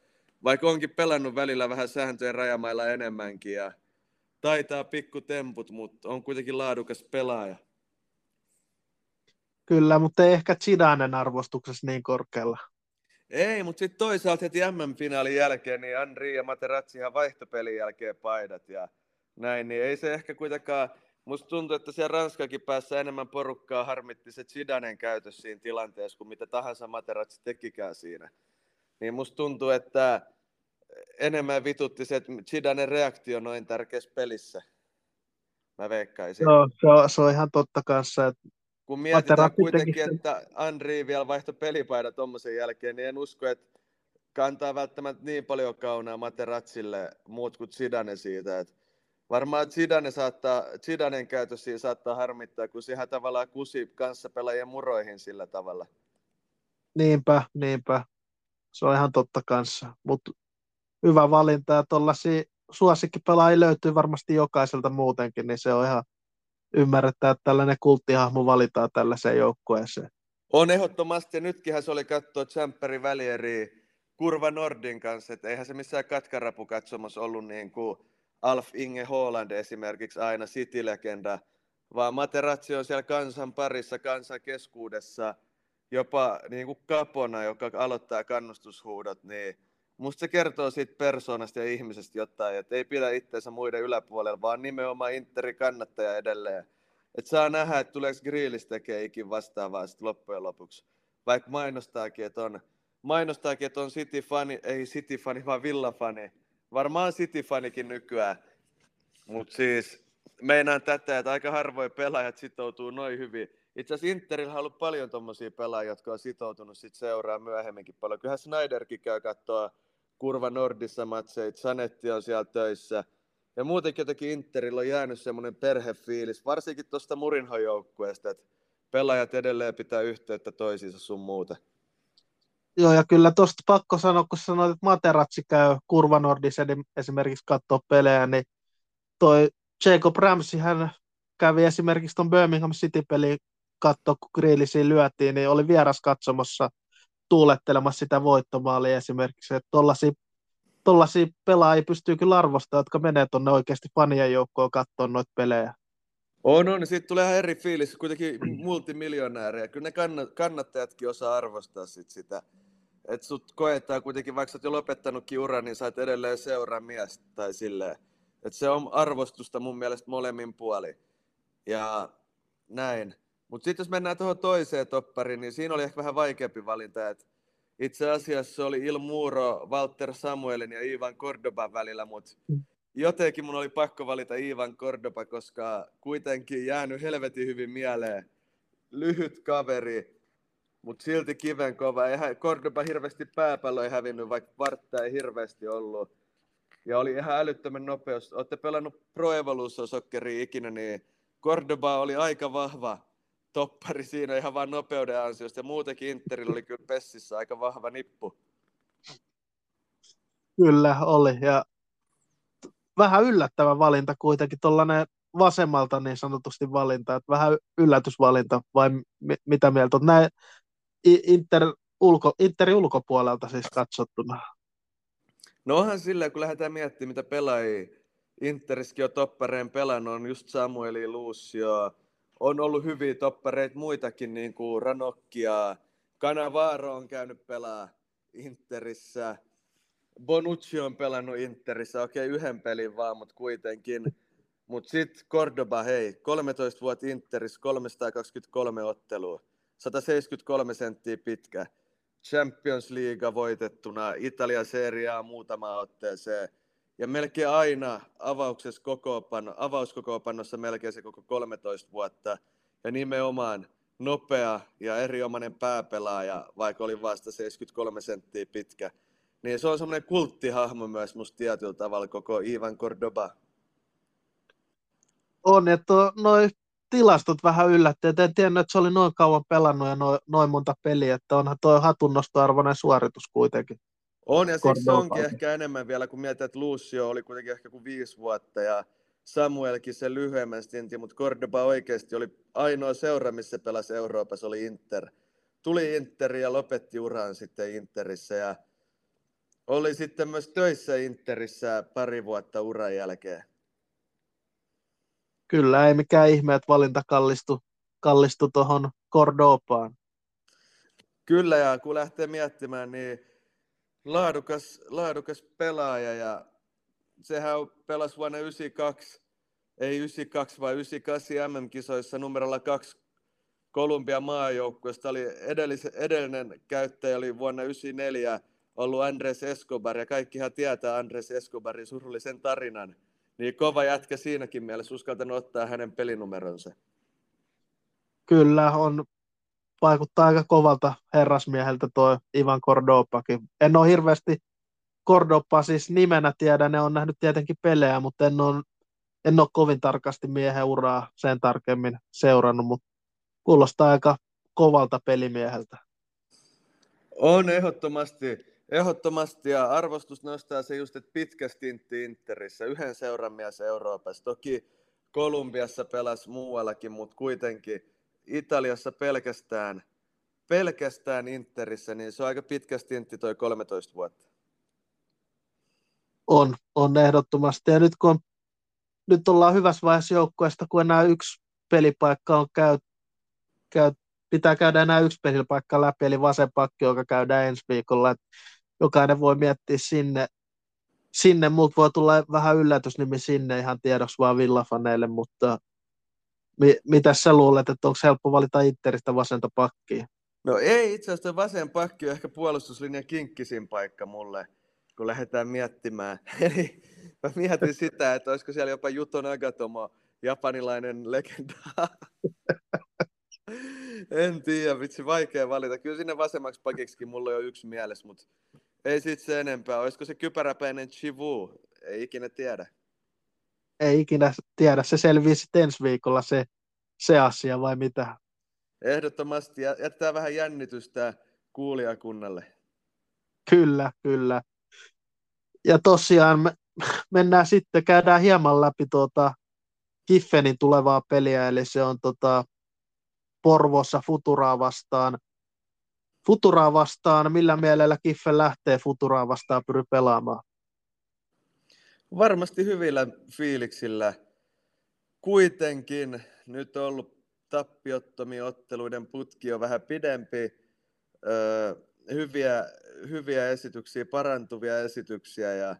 vaikka onkin pelannut välillä vähän sääntöjen rajamailla enemmänkin ja taitaa pikku temput, mutta on kuitenkin laadukas pelaaja. Kyllä, mutta ei ehkä Zidanen arvostuksessa niin korkealla. Ei, mutta sitten toisaalta heti MM-finaalin jälkeen, niin Andri ja Materazzi ihan vaihtopelin jälkeen paidat ja näin, niin ei se ehkä kuitenkaan, musta tuntuu, että siellä Ranskakin päässä enemmän porukkaa harmitti se Zidanen käytös siinä tilanteessa, kuin mitä tahansa Materazzi tekikään siinä. Niin musta tuntuu, että enemmän vitutti se, että Zidanen reaktio noin tärkeässä pelissä. Mä veikkaisin. Joo, se on, se on ihan totta kanssa, että kun mietitään kuitenkin, että Andri vielä vaihtoi pelipaidan tuommoisen jälkeen, niin en usko, että kantaa välttämättä niin paljon kaunaa Materatsille muut kuin Zidane siitä. Että varmaan Zidane saattaa, Zidanen käytös siinä saattaa harmittaa, kun siihen tavallaan kusi kanssa pelaajien muroihin sillä tavalla. Niinpä, niinpä. Se on ihan totta kanssa. Mutta hyvä valinta ja tuollaisia suosikkipelaajia löytyy varmasti jokaiselta muutenkin, niin se on ihan ymmärrettää, että tällainen kulttihahmo valitaan tällaiseen joukkueeseen. On ehdottomasti, ja nytkinhän se oli katsoa Champerin välieriä Kurva Nordin kanssa, että eihän se missään katkarapu katsomassa ollut niin kuin Alf Inge Holland esimerkiksi aina City-legenda, vaan Materazzi on siellä kansan parissa, kansan keskuudessa, jopa niin kuin kapona, joka aloittaa kannustushuudot, niin musta se kertoo siitä persoonasta ja ihmisestä jotain, että ei pidä itseensä muiden yläpuolella, vaan nimenomaan Interi kannattaja edelleen. Että saa nähdä, että tuleeko Grillis tekee ikin vastaavaa sitten loppujen lopuksi. Vaikka mainostaakin, että on, mainostaakin, että on City-fani, ei City-fani, vaan Villa-fani. Varmaan City-fanikin nykyään. Mutta siis meinaan tätä, että aika harvoin pelaajat sitoutuu noin hyvin. Itse asiassa Interillä on ollut paljon tuommoisia pelaajia, jotka on sitoutunut sit seuraa myöhemminkin paljon. Kyllähän Snyderkin käy katsoa Kurva Nordissa matseit, Sanetti on siellä töissä. Ja muutenkin jotenkin Interillä on jäänyt semmoinen perhefiilis, varsinkin tuosta Murinho-joukkueesta, että pelaajat edelleen pitää yhteyttä toisiinsa sun muuta. Joo, ja kyllä tuosta pakko sanoa, kun sanoit, että Materatsi käy Kurva Nordissa esimerkiksi katsoa pelejä, niin toi Jacob Ramsey, hän kävi esimerkiksi tuon Birmingham City-pelin katsoa, kun grillisiin lyötiin, niin oli vieras katsomassa tuulettelemassa sitä voittomaalia esimerkiksi. Että tollaisia, tollaisia pelaajia pystyy kyllä arvostamaan, jotka menee tuonne oikeasti fanien joukkoon katsoa noita pelejä. On, on. Siitä tulee ihan eri fiilis, kuitenkin multimiljonääriä. Kyllä ne kannattajatkin osaa arvostaa sit sitä. Että sut koetaan kuitenkin, vaikka sä oot jo lopettanutkin uran, niin sä oot edelleen seuraa mies tai silleen. Että se on arvostusta mun mielestä molemmin puoli. Ja näin. Mutta sitten jos mennään tuohon toiseen toppariin, niin siinä oli ehkä vähän vaikeampi valinta. Et itse asiassa se oli Il Muro, Walter Samuelin ja Ivan Cordoban välillä, mutta mm. jotenkin mun oli pakko valita Ivan Cordoba, koska kuitenkin jäänyt helvetin hyvin mieleen. Lyhyt kaveri, mutta silti kiven kova. Ei Cordoba hirveästi pääpallo ei hävinnyt, vaikka vartta ei hirveästi ollut. Ja oli ihan älyttömän nopeus. Olette pelannut Pro Evolution Socceria ikinä, niin Cordoba oli aika vahva toppari siinä ihan vain nopeuden ansiosta. Ja muutenkin Interillä oli kyllä Pessissä aika vahva nippu. Kyllä oli. Ja vähän yllättävä valinta kuitenkin, tuollainen vasemmalta niin sanotusti valinta, että vähän yllätysvalinta, vai mi- mitä mieltä on? Näin Inter, ulko, Interin ulkopuolelta siis katsottuna. No onhan silleen, kun lähdetään miettimään, mitä pelaajia Interiskin on toppareen pelannut, on just Samueli Lucio, on ollut hyviä toppareita muitakin, niin kuin Ranokkia, Canavaro on käynyt pelaa Interissä, Bonucci on pelannut Interissä, okei yhden pelin vaan, mutta kuitenkin. Mutta sitten Cordoba, hei, 13 vuotta Interissä, 323 ottelua, 173 senttiä pitkä, Champions League voitettuna, Italian seriaa muutama otteeseen, ja melkein aina avauksessa kokoopano, avauskokoopanossa melkein se koko 13 vuotta. Ja nimenomaan nopea ja eriomainen pääpelaaja, vaikka oli vasta 73 senttiä pitkä. Niin se on semmoinen kulttihahmo myös musta tietyllä tavalla koko Ivan Cordoba. On, että noin tilastot vähän yllätti. En tiennyt, että se oli noin kauan pelannut ja noin, noin monta peliä, että onhan tuo hatunnostoarvoinen suoritus kuitenkin. On, ja siis se onkin ehkä enemmän vielä, kun mietit, että Lucio oli kuitenkin ehkä kuin viisi vuotta, ja Samuelkin sen lyhyemmän stintin, mutta Cordoba oikeasti oli ainoa seura, missä pelasi Euroopassa, oli Inter. Tuli Inter ja lopetti uran sitten Interissä, ja oli sitten myös töissä Interissä pari vuotta uran jälkeen. Kyllä, ei mikään ihme, että valinta kallistui kallistu tuohon Cordobaan. Kyllä, ja kun lähtee miettimään, niin laadukas, laadukas pelaaja ja sehän pelasi vuonna 92, ei 92 vai 98 MM-kisoissa numerolla kaksi Kolumbian maajoukkueesta. Oli edellis, edellinen käyttäjä oli vuonna 94 ollut Andres Escobar ja kaikkihan tietää Andres Escobarin surullisen tarinan. Niin kova jätkä siinäkin mielessä, uskaltanut ottaa hänen pelinumeronsa. Kyllä, on vaikuttaa aika kovalta herrasmieheltä tuo Ivan Cordopakin. En ole hirveästi Cordopaa siis nimenä tiedä, ne on nähnyt tietenkin pelejä, mutta en ole, en ole kovin tarkasti miehen uraa sen tarkemmin seurannut, mutta kuulostaa aika kovalta pelimieheltä. On ehdottomasti, ehdottomasti ja arvostus nostaa se just, että pitkä stintti Interissä, yhden seuran mies Euroopassa. Toki Kolumbiassa pelasi muuallakin, mutta kuitenkin Italiassa pelkästään, pelkästään Interissä, niin se on aika pitkä stintti toi 13 vuotta. On, on ehdottomasti. Ja nyt kun on, nyt ollaan hyvässä vaiheessa joukkueesta, kun enää yksi pelipaikka on käy, käy, pitää käydä enää yksi pelipaikka läpi, eli vasen pakki, joka käydään ensi viikolla. Et jokainen voi miettiä sinne, sinne mutta voi tulla vähän yllätysnimi sinne ihan tiedoksi vaan villafaneille, mutta mitä sä luulet, että onko helppo valita Interistä vasenta pakkia? No ei, itse asiassa vasen pakki on ehkä puolustuslinjan kinkkisin paikka mulle, kun lähdetään miettimään. <laughs> Eli mä mietin sitä, että olisiko siellä jopa Juto Nagatomo, japanilainen legenda. <laughs> en tiedä, vitsi, vaikea valita. Kyllä sinne vasemmaksi pakiksi mulla on yksi mielessä, mutta Ei sit se enempää. Olisiko se kypäräpäinen Chivu? Ei ikinä tiedä. Ei ikinä tiedä. Se selvii sitten ensi viikolla se, se asia vai mitä? Ehdottomasti. Jättää vähän jännitystä kuulijakunnalle. Kyllä, kyllä. Ja tosiaan me, mennään sitten, käydään hieman läpi tuota Kiffenin tulevaa peliä, eli se on tota Porvossa Futuraa vastaan. Futuraa vastaan, millä mielellä Kiffen lähtee Futuraa vastaan pyry pelaamaan? Varmasti hyvillä fiiliksillä. Kuitenkin nyt on ollut tappiottomia otteluiden putki on vähän pidempi. Öö, hyviä, hyviä esityksiä, parantuvia esityksiä ja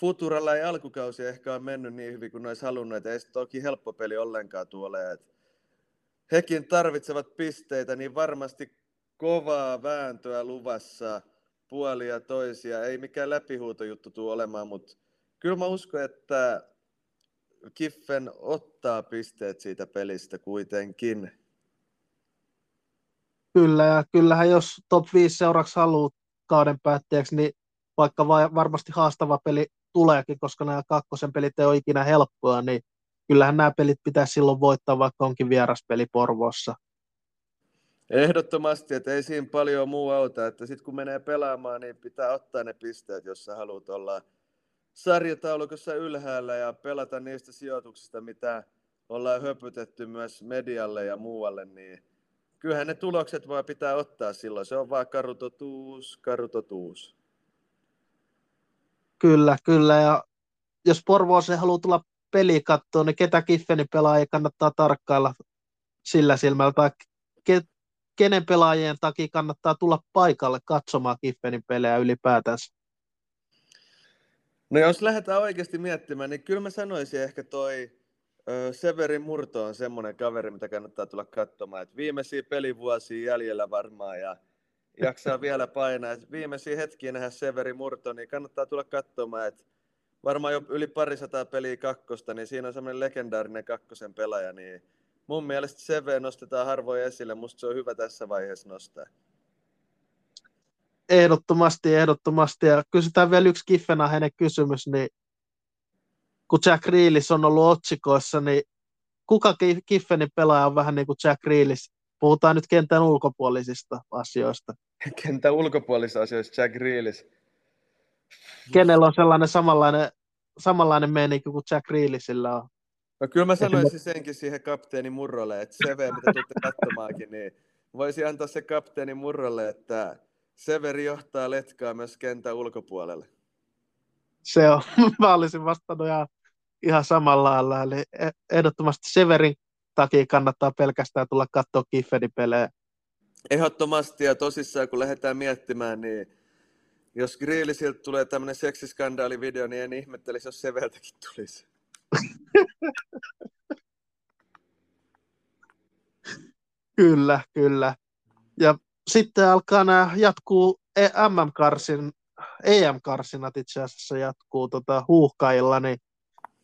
Futuralla ei alkukausi ehkä ole mennyt niin hyvin kuin olisi halunnut, ei se toki helppo peli ollenkaan tuolle. Et hekin tarvitsevat pisteitä, niin varmasti kovaa vääntöä luvassa puolia toisia. Ei mikään läpihuutojuttu tule olemaan, mutta kyllä mä uskon, että Kiffen ottaa pisteet siitä pelistä kuitenkin. Kyllä, ja kyllähän jos top 5 seuraksi haluaa kauden päätteeksi, niin vaikka varmasti haastava peli tuleekin, koska nämä kakkosen pelit ei ole ikinä helppoa, niin kyllähän nämä pelit pitäisi silloin voittaa, vaikka onkin vieraspeli Porvoossa. Ehdottomasti, että ei siinä paljon muu auta, että sitten kun menee pelaamaan, niin pitää ottaa ne pisteet, jos sä haluat olla sarjataulukossa ylhäällä ja pelata niistä sijoituksista, mitä ollaan höpytetty myös medialle ja muualle, niin kyllähän ne tulokset voi pitää ottaa silloin. Se on vaan karutotuus, karutotuus. Kyllä, kyllä. Ja jos Porvooseen haluaa tulla peli katsoa, niin ketä Kiffeni pelaajia kannattaa tarkkailla sillä silmällä, tai ke, kenen pelaajien takia kannattaa tulla paikalle katsomaan Kiffenin pelejä ylipäätänsä? No jos lähdetään oikeasti miettimään, niin kyllä mä sanoisin ehkä toi Severin Murto on semmoinen kaveri, mitä kannattaa tulla katsomaan. Et viimeisiä pelivuosia jäljellä varmaan ja jaksaa <laughs> vielä painaa. Et viimeisiä hetkiä nähdä Severi Murto, niin kannattaa tulla katsomaan. Et varmaan jo yli parisataa peliä kakkosta, niin siinä on semmoinen legendaarinen kakkosen pelaaja. Niin mun mielestä Seve nostetaan harvoin esille. Musta se on hyvä tässä vaiheessa nostaa. Ehdottomasti, ehdottomasti. Ja kysytään vielä yksi Kiffenahenen kysymys, niin kun Jack Reelis on ollut otsikoissa, niin kuka Kiffenin pelaaja on vähän niin kuin Jack Reelis? Puhutaan nyt kentän ulkopuolisista asioista. Kentän ulkopuolisista asioista Jack Reelis. Kenellä on sellainen samanlainen, samanlainen meininki kuin Jack Reelisillä on? No kyllä mä sanoisin senkin siihen kapteeni Murrolle, että CV, mitä tuutte katsomaankin, niin voisi antaa se kapteeni Murrolle, että Severi johtaa letkaa myös kentän ulkopuolelle. Se on, <laughs> mä olisin vastannut ihan ihan samalla lailla. Eli e- ehdottomasti Severin takia kannattaa pelkästään tulla katsoa Kiffenin pelejä. Ehdottomasti ja tosissaan kun lähdetään miettimään, niin jos Grillisiltä tulee tämmöinen seksiskandaalivideo, niin en ihmettelisi, jos Seveltäkin tulisi. <laughs> kyllä, kyllä. Ja sitten alkaa nämä jatkuu e- MM-karsin, EM-karsinat itse asiassa jatkuu tota, huuhkailla, niin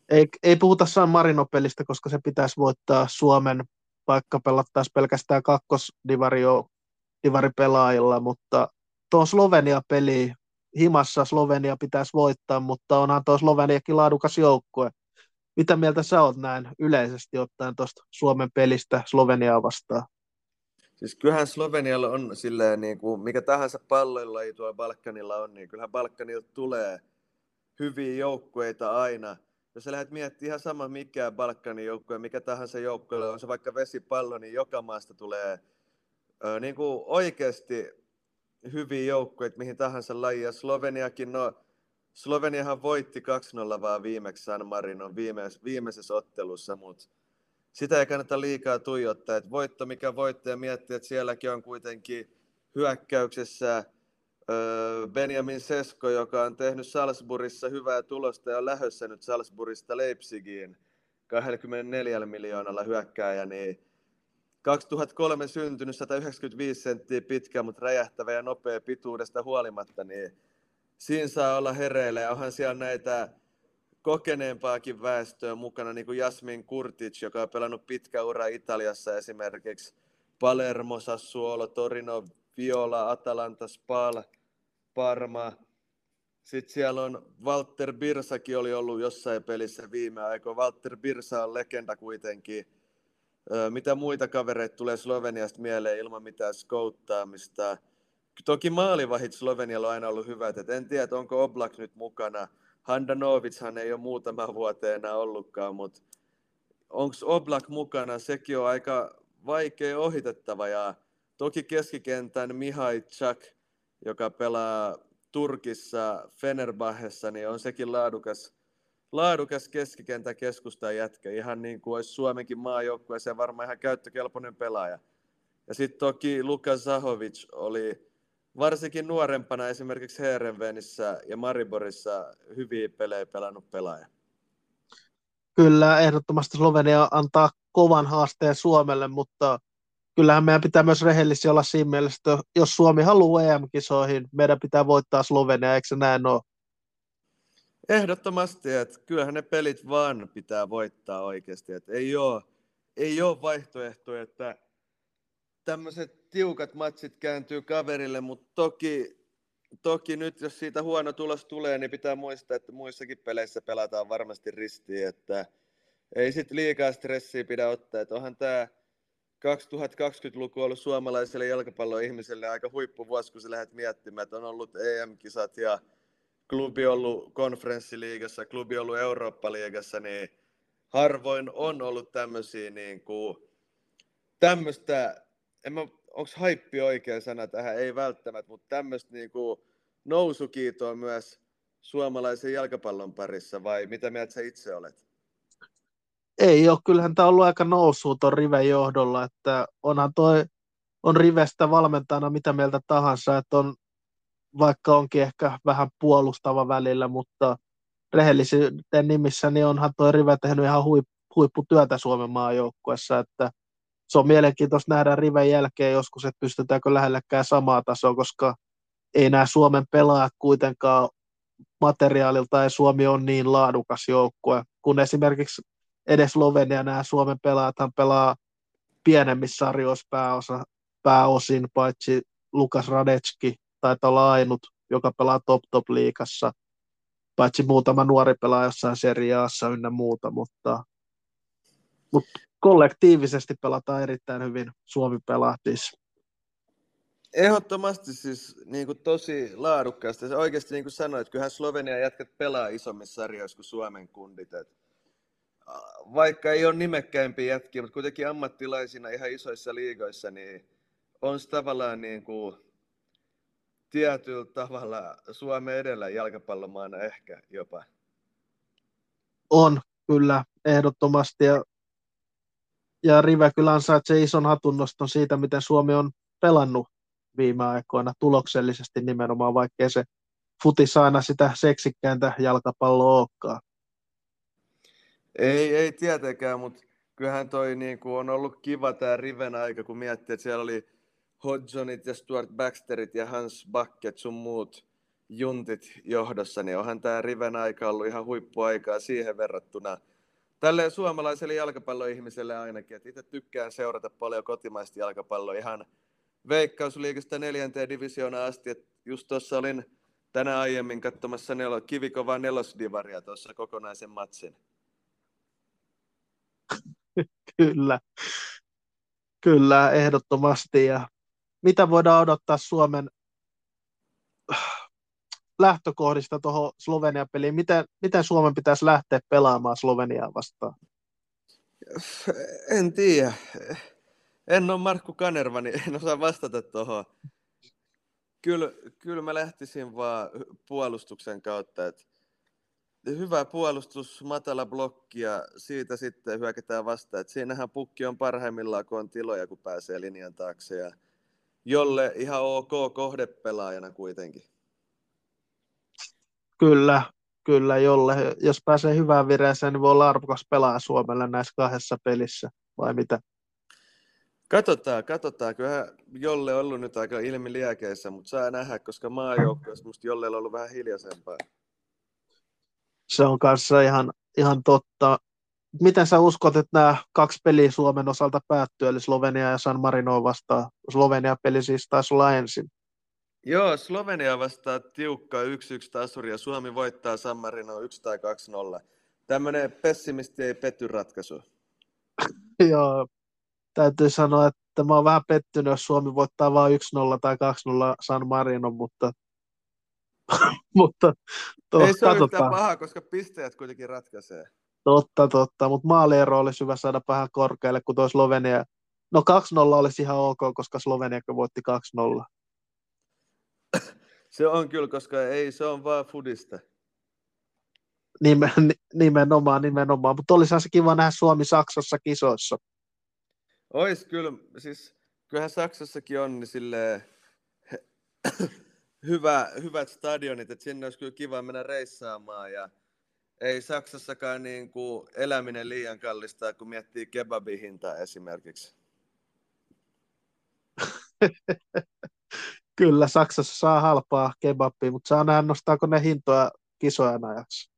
ei, ei puhuta San Marino-pelistä, koska se pitäisi voittaa Suomen, vaikka pelattaisiin pelkästään kakkosdivaripelaajilla, mutta tuo Slovenia-peli, himassa Slovenia pitäisi voittaa, mutta onhan tuo Sloveniakin laadukas joukkue. Mitä mieltä sä oot näin yleisesti ottaen tuosta Suomen pelistä Sloveniaa vastaan? Siis kyllähän Slovenialla on silleen, niin kuin mikä tahansa palloilla ei tuolla Balkanilla on, niin kyllähän Balkanilta tulee hyviä joukkueita aina – jos sä lähdet miettimään ihan sama mikä Balkanin joukkue, mikä tahansa joukkue on se vaikka vesipallo, niin joka maasta tulee ö, niin kuin oikeasti hyviä joukkueita mihin tahansa lajia. Sloveniakin, no Sloveniahan voitti 2-0 vaan viimeksi San Marinon viimeis, viimeisessä ottelussa, mutta sitä ei kannata liikaa tuijottaa. että voitto mikä voitto ja miettiä, että sielläkin on kuitenkin hyökkäyksessä Benjamin Sesko, joka on tehnyt Salzburgissa hyvää tulosta ja on lähdössä nyt Salzburgista Leipzigiin 24 miljoonalla hyökkääjä, niin 2003 syntynyt 195 senttiä pitkä, mutta räjähtävä ja nopea pituudesta huolimatta, niin siinä saa olla hereillä ja onhan siellä näitä kokeneempaakin väestöä mukana, niin kuin Jasmin Kurtic, joka on pelannut pitkä ura Italiassa esimerkiksi Palermo, Sassuolo, Torino, Viola, Atalanta, Spal, Parma. Sitten siellä on Walter Birsakin oli ollut jossain pelissä viime aikoina. Walter Birsa on legenda kuitenkin. Mitä muita kavereita tulee Sloveniasta mieleen ilman mitään skouttaamista? Toki maalivahit Slovenialla on aina ollut hyvät. Et en tiedä, onko Oblak nyt mukana. Handanovitshan ei ole muutama vuoteen enää ollutkaan, mutta onko Oblak mukana? Sekin on aika vaikea ohitettava. Ja toki keskikentän Mihai Chak, joka pelaa Turkissa Fenerbahessa, niin on sekin laadukas, laadukas keskikentä keskusta jätkä. Ihan niin kuin olisi Suomenkin maajoukkueeseen varmaan ihan käyttökelpoinen pelaaja. Ja sitten toki Luka Zahovic oli varsinkin nuorempana esimerkiksi Heerenvenissä ja Mariborissa hyviä pelejä pelannut pelaaja. Kyllä, ehdottomasti Slovenia antaa kovan haasteen Suomelle, mutta kyllähän meidän pitää myös rehellisiä olla siinä mielessä, että jos Suomi haluaa EM-kisoihin, meidän pitää voittaa Slovenia, eikö se näin ole? Ehdottomasti, että kyllähän ne pelit vaan pitää voittaa oikeasti, että ei ole, ei ole vaihtoehtoja, että tämmöiset tiukat matsit kääntyy kaverille, mutta toki, toki nyt jos siitä huono tulos tulee, niin pitää muistaa, että muissakin peleissä pelataan varmasti ristiin, että ei sit liikaa stressiä pidä ottaa, että onhan tämä 2020-luku ollut suomalaiselle jalkapalloihmiselle aika huippuvuosi, kun sä lähdet miettimään, että on ollut EM-kisat ja klubi ollut konferenssiliigassa, klubi ollut Eurooppa-liigassa, niin harvoin on ollut tämmöisiä niin kuin, tämmöistä, en mä, onko haippi oikea sana tähän, ei välttämättä, mutta tämmöistä niin kuin nousukiitoa myös suomalaisen jalkapallon parissa, vai mitä mieltä sä itse olet? ei ole, kyllähän tämä on ollut aika noussut tuon Riven johdolla, että onhan toi, on Rivestä valmentajana mitä mieltä tahansa, että on, vaikka onkin ehkä vähän puolustava välillä, mutta rehellisyyden nimissä, niin onhan tuo Rive tehnyt ihan huip, huipputyötä Suomen maajoukkuessa, että se on mielenkiintoista nähdä Riven jälkeen joskus, että pystytäänkö lähellekään samaa tasoa, koska ei nämä Suomen pelaajat kuitenkaan materiaalilta ja Suomi on niin laadukas joukkue, kun esimerkiksi edes Slovenia nämä Suomen pelaajathan pelaa pienemmissä sarjoissa pääosa, pääosin, paitsi Lukas Radecki taitaa olla ainut, joka pelaa top-top-liikassa, paitsi muutama nuori pelaaja jossain seriaassa ynnä muuta, mutta, mutta kollektiivisesti pelataan erittäin hyvin Suomi pelaatis. Ehdottomasti siis niin kuin tosi laadukkaasti. Se oikeasti niin kuin sanoit, kyllähän Slovenia jätkät pelaa isommissa sarjoissa kuin Suomen kundit. Et vaikka ei ole nimekkäimpiä jätkiä, mutta kuitenkin ammattilaisina ihan isoissa liigoissa, niin on se tavallaan niin kuin tietyllä tavalla Suomen edellä jalkapallomaana ehkä jopa. On, kyllä, ehdottomasti. Ja, ja Rive kyllä ansaitsee ison hatunnoston siitä, miten Suomi on pelannut viime aikoina tuloksellisesti nimenomaan, vaikkei se futis aina sitä seksikkääntä jalkapalloa olekaan. Ei, ei tietenkään, mutta kyllähän toi niin kuin on ollut kiva tämä Riven aika, kun miettii, että siellä oli Hodgsonit ja Stuart Baxterit ja Hans Bucket sun muut juntit johdossa, niin onhan tämä Riven aika ollut ihan huippuaikaa siihen verrattuna tälle suomalaiselle jalkapalloihmiselle ainakin, että itse tykkään seurata paljon kotimaista jalkapalloa ihan veikkausliikasta neljänteen divisioonaan asti, että just tuossa olin tänä aiemmin katsomassa nelo, kivikovaa nelosdivaria tuossa kokonaisen matsin. <laughs> Kyllä. Kyllä, ehdottomasti. Ja mitä voidaan odottaa Suomen lähtökohdista tuohon Slovenia-peliin? Miten, miten Suomen pitäisi lähteä pelaamaan Sloveniaa vastaan? En tiedä. En ole Markku Kanerva, niin en osaa vastata tuohon. Kyllä, kyllä mä lähtisin vaan puolustuksen kautta, että hyvä puolustus, matala blokki ja siitä sitten hyökätään vastaan. Et siinähän pukki on parhaimmillaan, kun on tiloja, kun pääsee linjan taakse. Ja jolle ihan ok kohdepelaajana kuitenkin. Kyllä, kyllä jolle. Jos pääsee hyvään vireeseen, niin voi olla arvokas pelaa Suomelle näissä kahdessa pelissä, vai mitä? Katsotaan, katsotaan. Kyllähän Jolle on ollut nyt aika ilmi liekeissä, mutta saa nähdä, koska maajoukkueessa musta Jolle on ollut vähän hiljaisempaa se on kanssa ihan, ihan totta. Miten sä uskot, että nämä kaksi peliä Suomen osalta päättyy, eli Slovenia ja San Marino vastaan? Slovenia-peli siis taisi olla ensin. Joo, Slovenia vastaa tiukka 1-1 tasuri ja Suomi voittaa San Marino 1 tai 2-0. Tämmöinen pessimisti ei petty ratkaisu. <laughs> Joo, täytyy sanoa, että mä oon vähän pettynyt, jos Suomi voittaa vain 1-0 tai 2-0 San Marino, mutta, <laughs> mutta to, ei se ole yhtään paha, koska pisteet kuitenkin ratkaisee. Totta, totta, mutta maaliero olisi hyvä saada vähän korkealle, kun tuo Slovenia. No 2-0 olisi ihan ok, koska Slovenia voitti 2-0. Se on kyllä, koska ei, se on vaan fudista. Nimen, nimenomaan, nimenomaan. Mutta olisi se kiva nähdä Suomi-Saksassa kisoissa. Ois kyllä, siis kyllähän Saksassakin on niin silleen, <coughs> hyvä, hyvät stadionit, että sinne olisi kyllä kiva mennä reissaamaan ja ei Saksassakaan niin kuin eläminen liian kallista, kun miettii kebabin hintaa esimerkiksi. <laughs> Kyllä, Saksassa saa halpaa kebabia, mutta saa nähdä, nostaako ne hintoja kisojen ajaksi.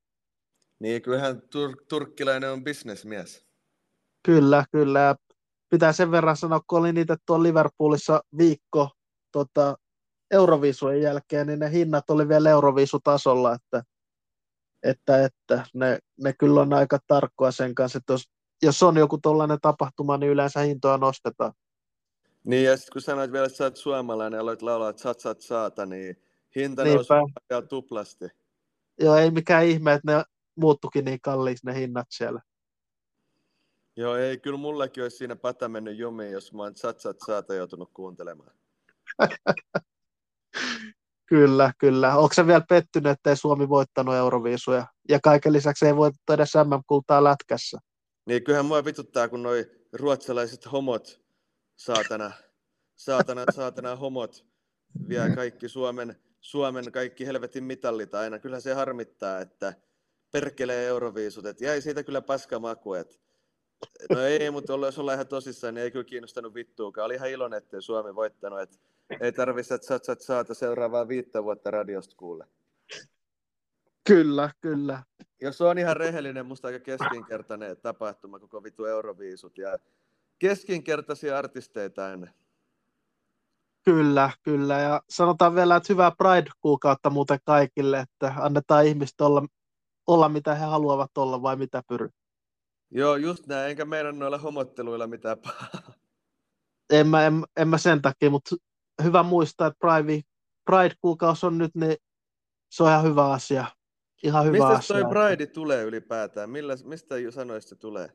Niin, kyllähän tur- turkkilainen on bisnesmies. Kyllä, kyllä. Pitää sen verran sanoa, kun olin itse tuolla Liverpoolissa viikko tota, Euroviisujen jälkeen, niin ne hinnat oli vielä Euroviisutasolla, että, että, että ne, ne kyllä on aika tarkkoa sen kanssa, että jos, jos on joku tuollainen tapahtuma, niin yleensä hintoja nostetaan. Niin, ja sitten kun sanoit vielä, että sä oot suomalainen ja aloit laulaa, että sat, sat, saata, niin hinta nousi vielä tuplasti. Joo, ei mikään ihme, että ne muuttukin niin kalliiksi ne hinnat siellä. Joo, ei, kyllä mullekin olisi siinä pata mennyt jumiin, jos mä oon sat, sat, saata joutunut kuuntelemaan. <laughs> kyllä, kyllä. Onko se vielä pettynyt, että ei Suomi voittanut Euroviisuja? Ja kaiken lisäksi ei voitettu edes MM-kultaa lätkässä. Niin, kyllähän mua vituttaa, kun noi ruotsalaiset homot saatana, saatana, saatana homot vie kaikki Suomen, Suomen kaikki helvetin mitallit aina. Kyllä se harmittaa, että perkelee euroviisut, että jäi siitä kyllä paska maku, että No ei, mutta jos ollaan ihan tosissaan, niin ei kyllä kiinnostanut vittuukaan. Oli ihan iloinen, että Suomi voittanut, että ei tarvitse, että sä, sä saata seuraavaa viittä vuotta radiosta kuulle. Kyllä, kyllä. Jos on ihan rehellinen, musta aika keskinkertainen tapahtuma, koko vitu Euroviisut. Ja keskinkertaisia artisteita ennen. Kyllä, kyllä. Ja sanotaan vielä, että hyvää Pride-kuukautta muuten kaikille, että annetaan ihmistä olla, olla mitä he haluavat olla vai mitä pyry. Joo, just näin. Enkä meidän noilla homotteluilla mitään pahaa. En mä, en, en mä sen takia, mutta hyvä muistaa, että Pride, Pride-kuukausi on nyt, niin se on ihan hyvä asia. Ihan hyvä mistä asia. toi Pride tulee ylipäätään? Millä, mistä sanoista se tulee?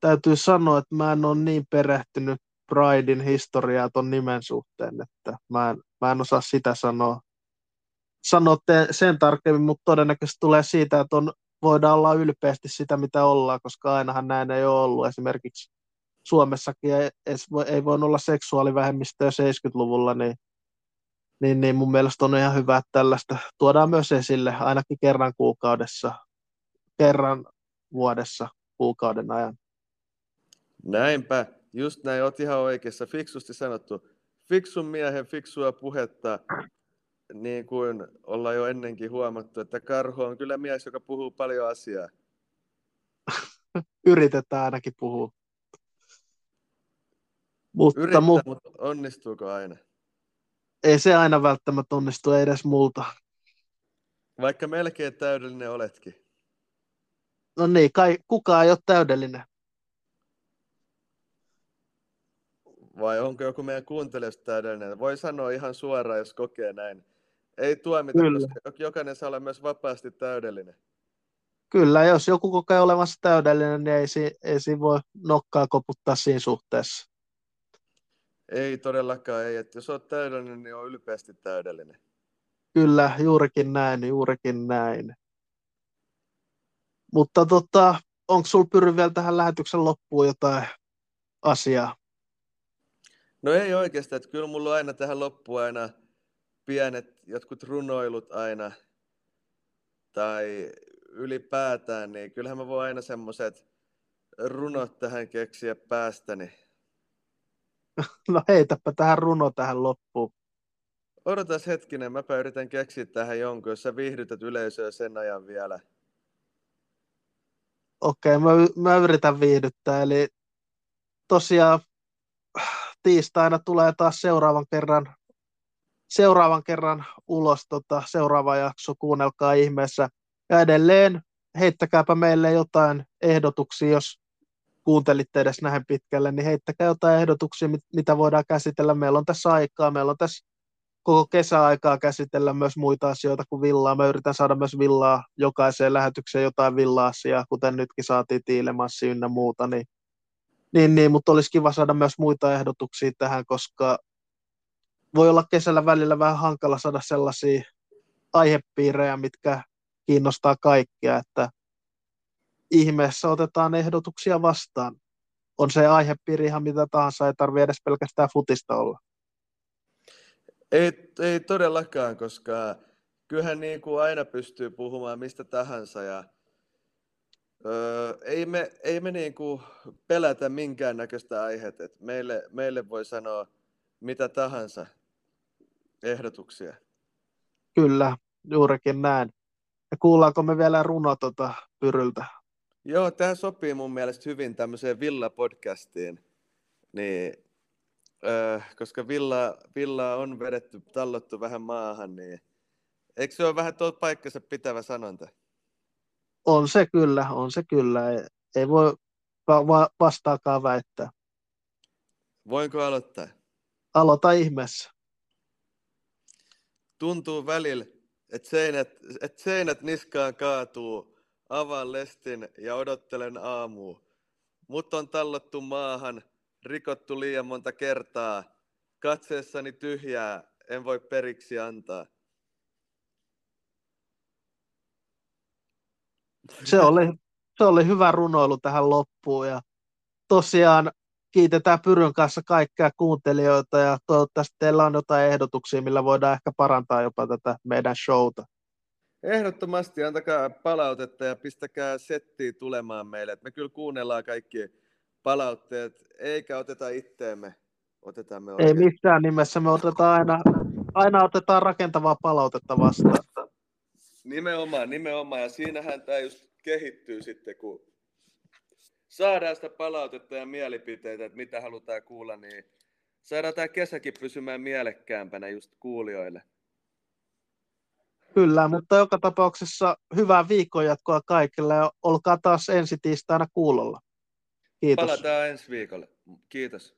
Täytyy sanoa, että mä en ole niin perehtynyt Pridein historiaa ton nimen suhteen, että mä en, mä en osaa sitä sanoa, sanoa sen tarkemmin, mutta todennäköisesti tulee siitä, että on, voidaan olla ylpeästi sitä, mitä ollaan, koska ainahan näin ei ole ollut. Esimerkiksi Suomessakin ei, ei voi olla seksuaalivähemmistöä 70-luvulla, niin, niin, niin mun mielestä on ihan hyvä, että tällaista tuodaan myös esille ainakin kerran kuukaudessa, kerran vuodessa kuukauden ajan. Näinpä, just näin, oot ihan oikeassa, fiksusti sanottu. Fiksun miehen fiksua puhetta, niin kuin ollaan jo ennenkin huomattu, että Karho on kyllä mies, joka puhuu paljon asiaa. <laughs> Yritetään ainakin puhua. Mutta, Yrittää, mu- mutta onnistuuko aina? Ei se aina välttämättä onnistu edes multa. Vaikka melkein täydellinen oletkin. No niin, kai, kukaan ei ole täydellinen. Vai onko joku meidän kuuntelijoista täydellinen? Voi sanoa ihan suoraan, jos kokee näin. Ei tuomita, Kyllä. koska jokainen saa olla myös vapaasti täydellinen. Kyllä, jos joku kokee olemassa täydellinen, niin ei, si- ei siinä voi nokkaa koputtaa siinä suhteessa. Ei todellakaan, ei. Että jos olet täydellinen, niin on ylpeästi täydellinen. Kyllä, juurikin näin, juurikin näin. Mutta tota, onko sinulla Pyry vielä tähän lähetyksen loppuun jotain asiaa? No ei oikeastaan, että kyllä mulla on aina tähän loppuun aina pienet jotkut runoilut aina, tai ylipäätään, niin kyllähän mä voin aina semmoiset runot tähän keksiä päästäni. <laughs> No heitäpä tähän runo tähän loppuun. Odotas hetkinen, mä yritän keksiä tähän jonkun, jos sä viihdytät yleisöä sen ajan vielä. Okei, okay, mä, mä yritän viihdyttää, eli tosiaan tiistaina tulee taas seuraavan kerran, seuraavan kerran ulos tota, seuraava jakso, kuunnelkaa ihmeessä. Ja edelleen heittäkääpä meille jotain ehdotuksia, jos kuuntelitte edes näin pitkälle, niin heittäkää jotain ehdotuksia, mitä voidaan käsitellä. Meillä on tässä aikaa, meillä on tässä koko kesäaikaa käsitellä myös muita asioita kuin villaa. Mä yritän saada myös villaa jokaiseen lähetykseen jotain villa-asiaa, kuten nytkin saatiin Tiilemassi ynnä muuta, niin, niin, niin, mutta olisi kiva saada myös muita ehdotuksia tähän, koska voi olla kesällä välillä vähän hankala saada sellaisia aihepiirejä, mitkä kiinnostaa kaikkia, että ihmeessä otetaan ehdotuksia vastaan. On se aihepiiri ihan mitä tahansa, ei tarvitse edes pelkästään futista olla. Ei, ei todellakaan, koska kyllähän niin kuin aina pystyy puhumaan mistä tahansa ja öö, ei me, ei me niin kuin pelätä minkäännäköistä aihetta. Et meille, meille voi sanoa mitä tahansa ehdotuksia. Kyllä, juurikin näin. Ja kuullaanko me vielä runo tuota Pyryltä? Joo, tämä sopii mun mielestä hyvin tämmöiseen Villa-podcastiin. Niin, öö, koska Villa, Villa on vedetty, tallottu vähän maahan, niin eikö se ole vähän tuo paikkansa pitävä sanonta? On se kyllä, on se kyllä. Ei, ei voi va- vastaakaan väittää. Voinko aloittaa? Aloita ihmeessä. Tuntuu välillä, että seinät, et seinät niskaan kaatuu, avaan lestin ja odottelen aamua. Mut on tallottu maahan, rikottu liian monta kertaa. Katseessani tyhjää, en voi periksi antaa. Se oli, se oli hyvä runoilu tähän loppuun ja tosiaan kiitetään Pyryn kanssa kaikkia kuuntelijoita ja toivottavasti teillä on jotain ehdotuksia, millä voidaan ehkä parantaa jopa tätä meidän showta. Ehdottomasti antakaa palautetta ja pistäkää settiä tulemaan meille. Me kyllä kuunnellaan kaikki palautteet, eikä oteta itteemme. Otetaan me Ei missään nimessä, me otetaan aina, aina otetaan rakentavaa palautetta vastaan. Nimenomaan, nimenomaan. Ja siinähän tämä just kehittyy sitten, kun saadaan sitä palautetta ja mielipiteitä, että mitä halutaan kuulla, niin saadaan tämä kesäkin pysymään mielekkäämpänä just kuulijoille. Kyllä, mutta joka tapauksessa hyvää viikonjatkoa kaikille ja olkaa taas ensi tiistaina kuulolla. Kiitos. Palataan ensi viikolla. Kiitos.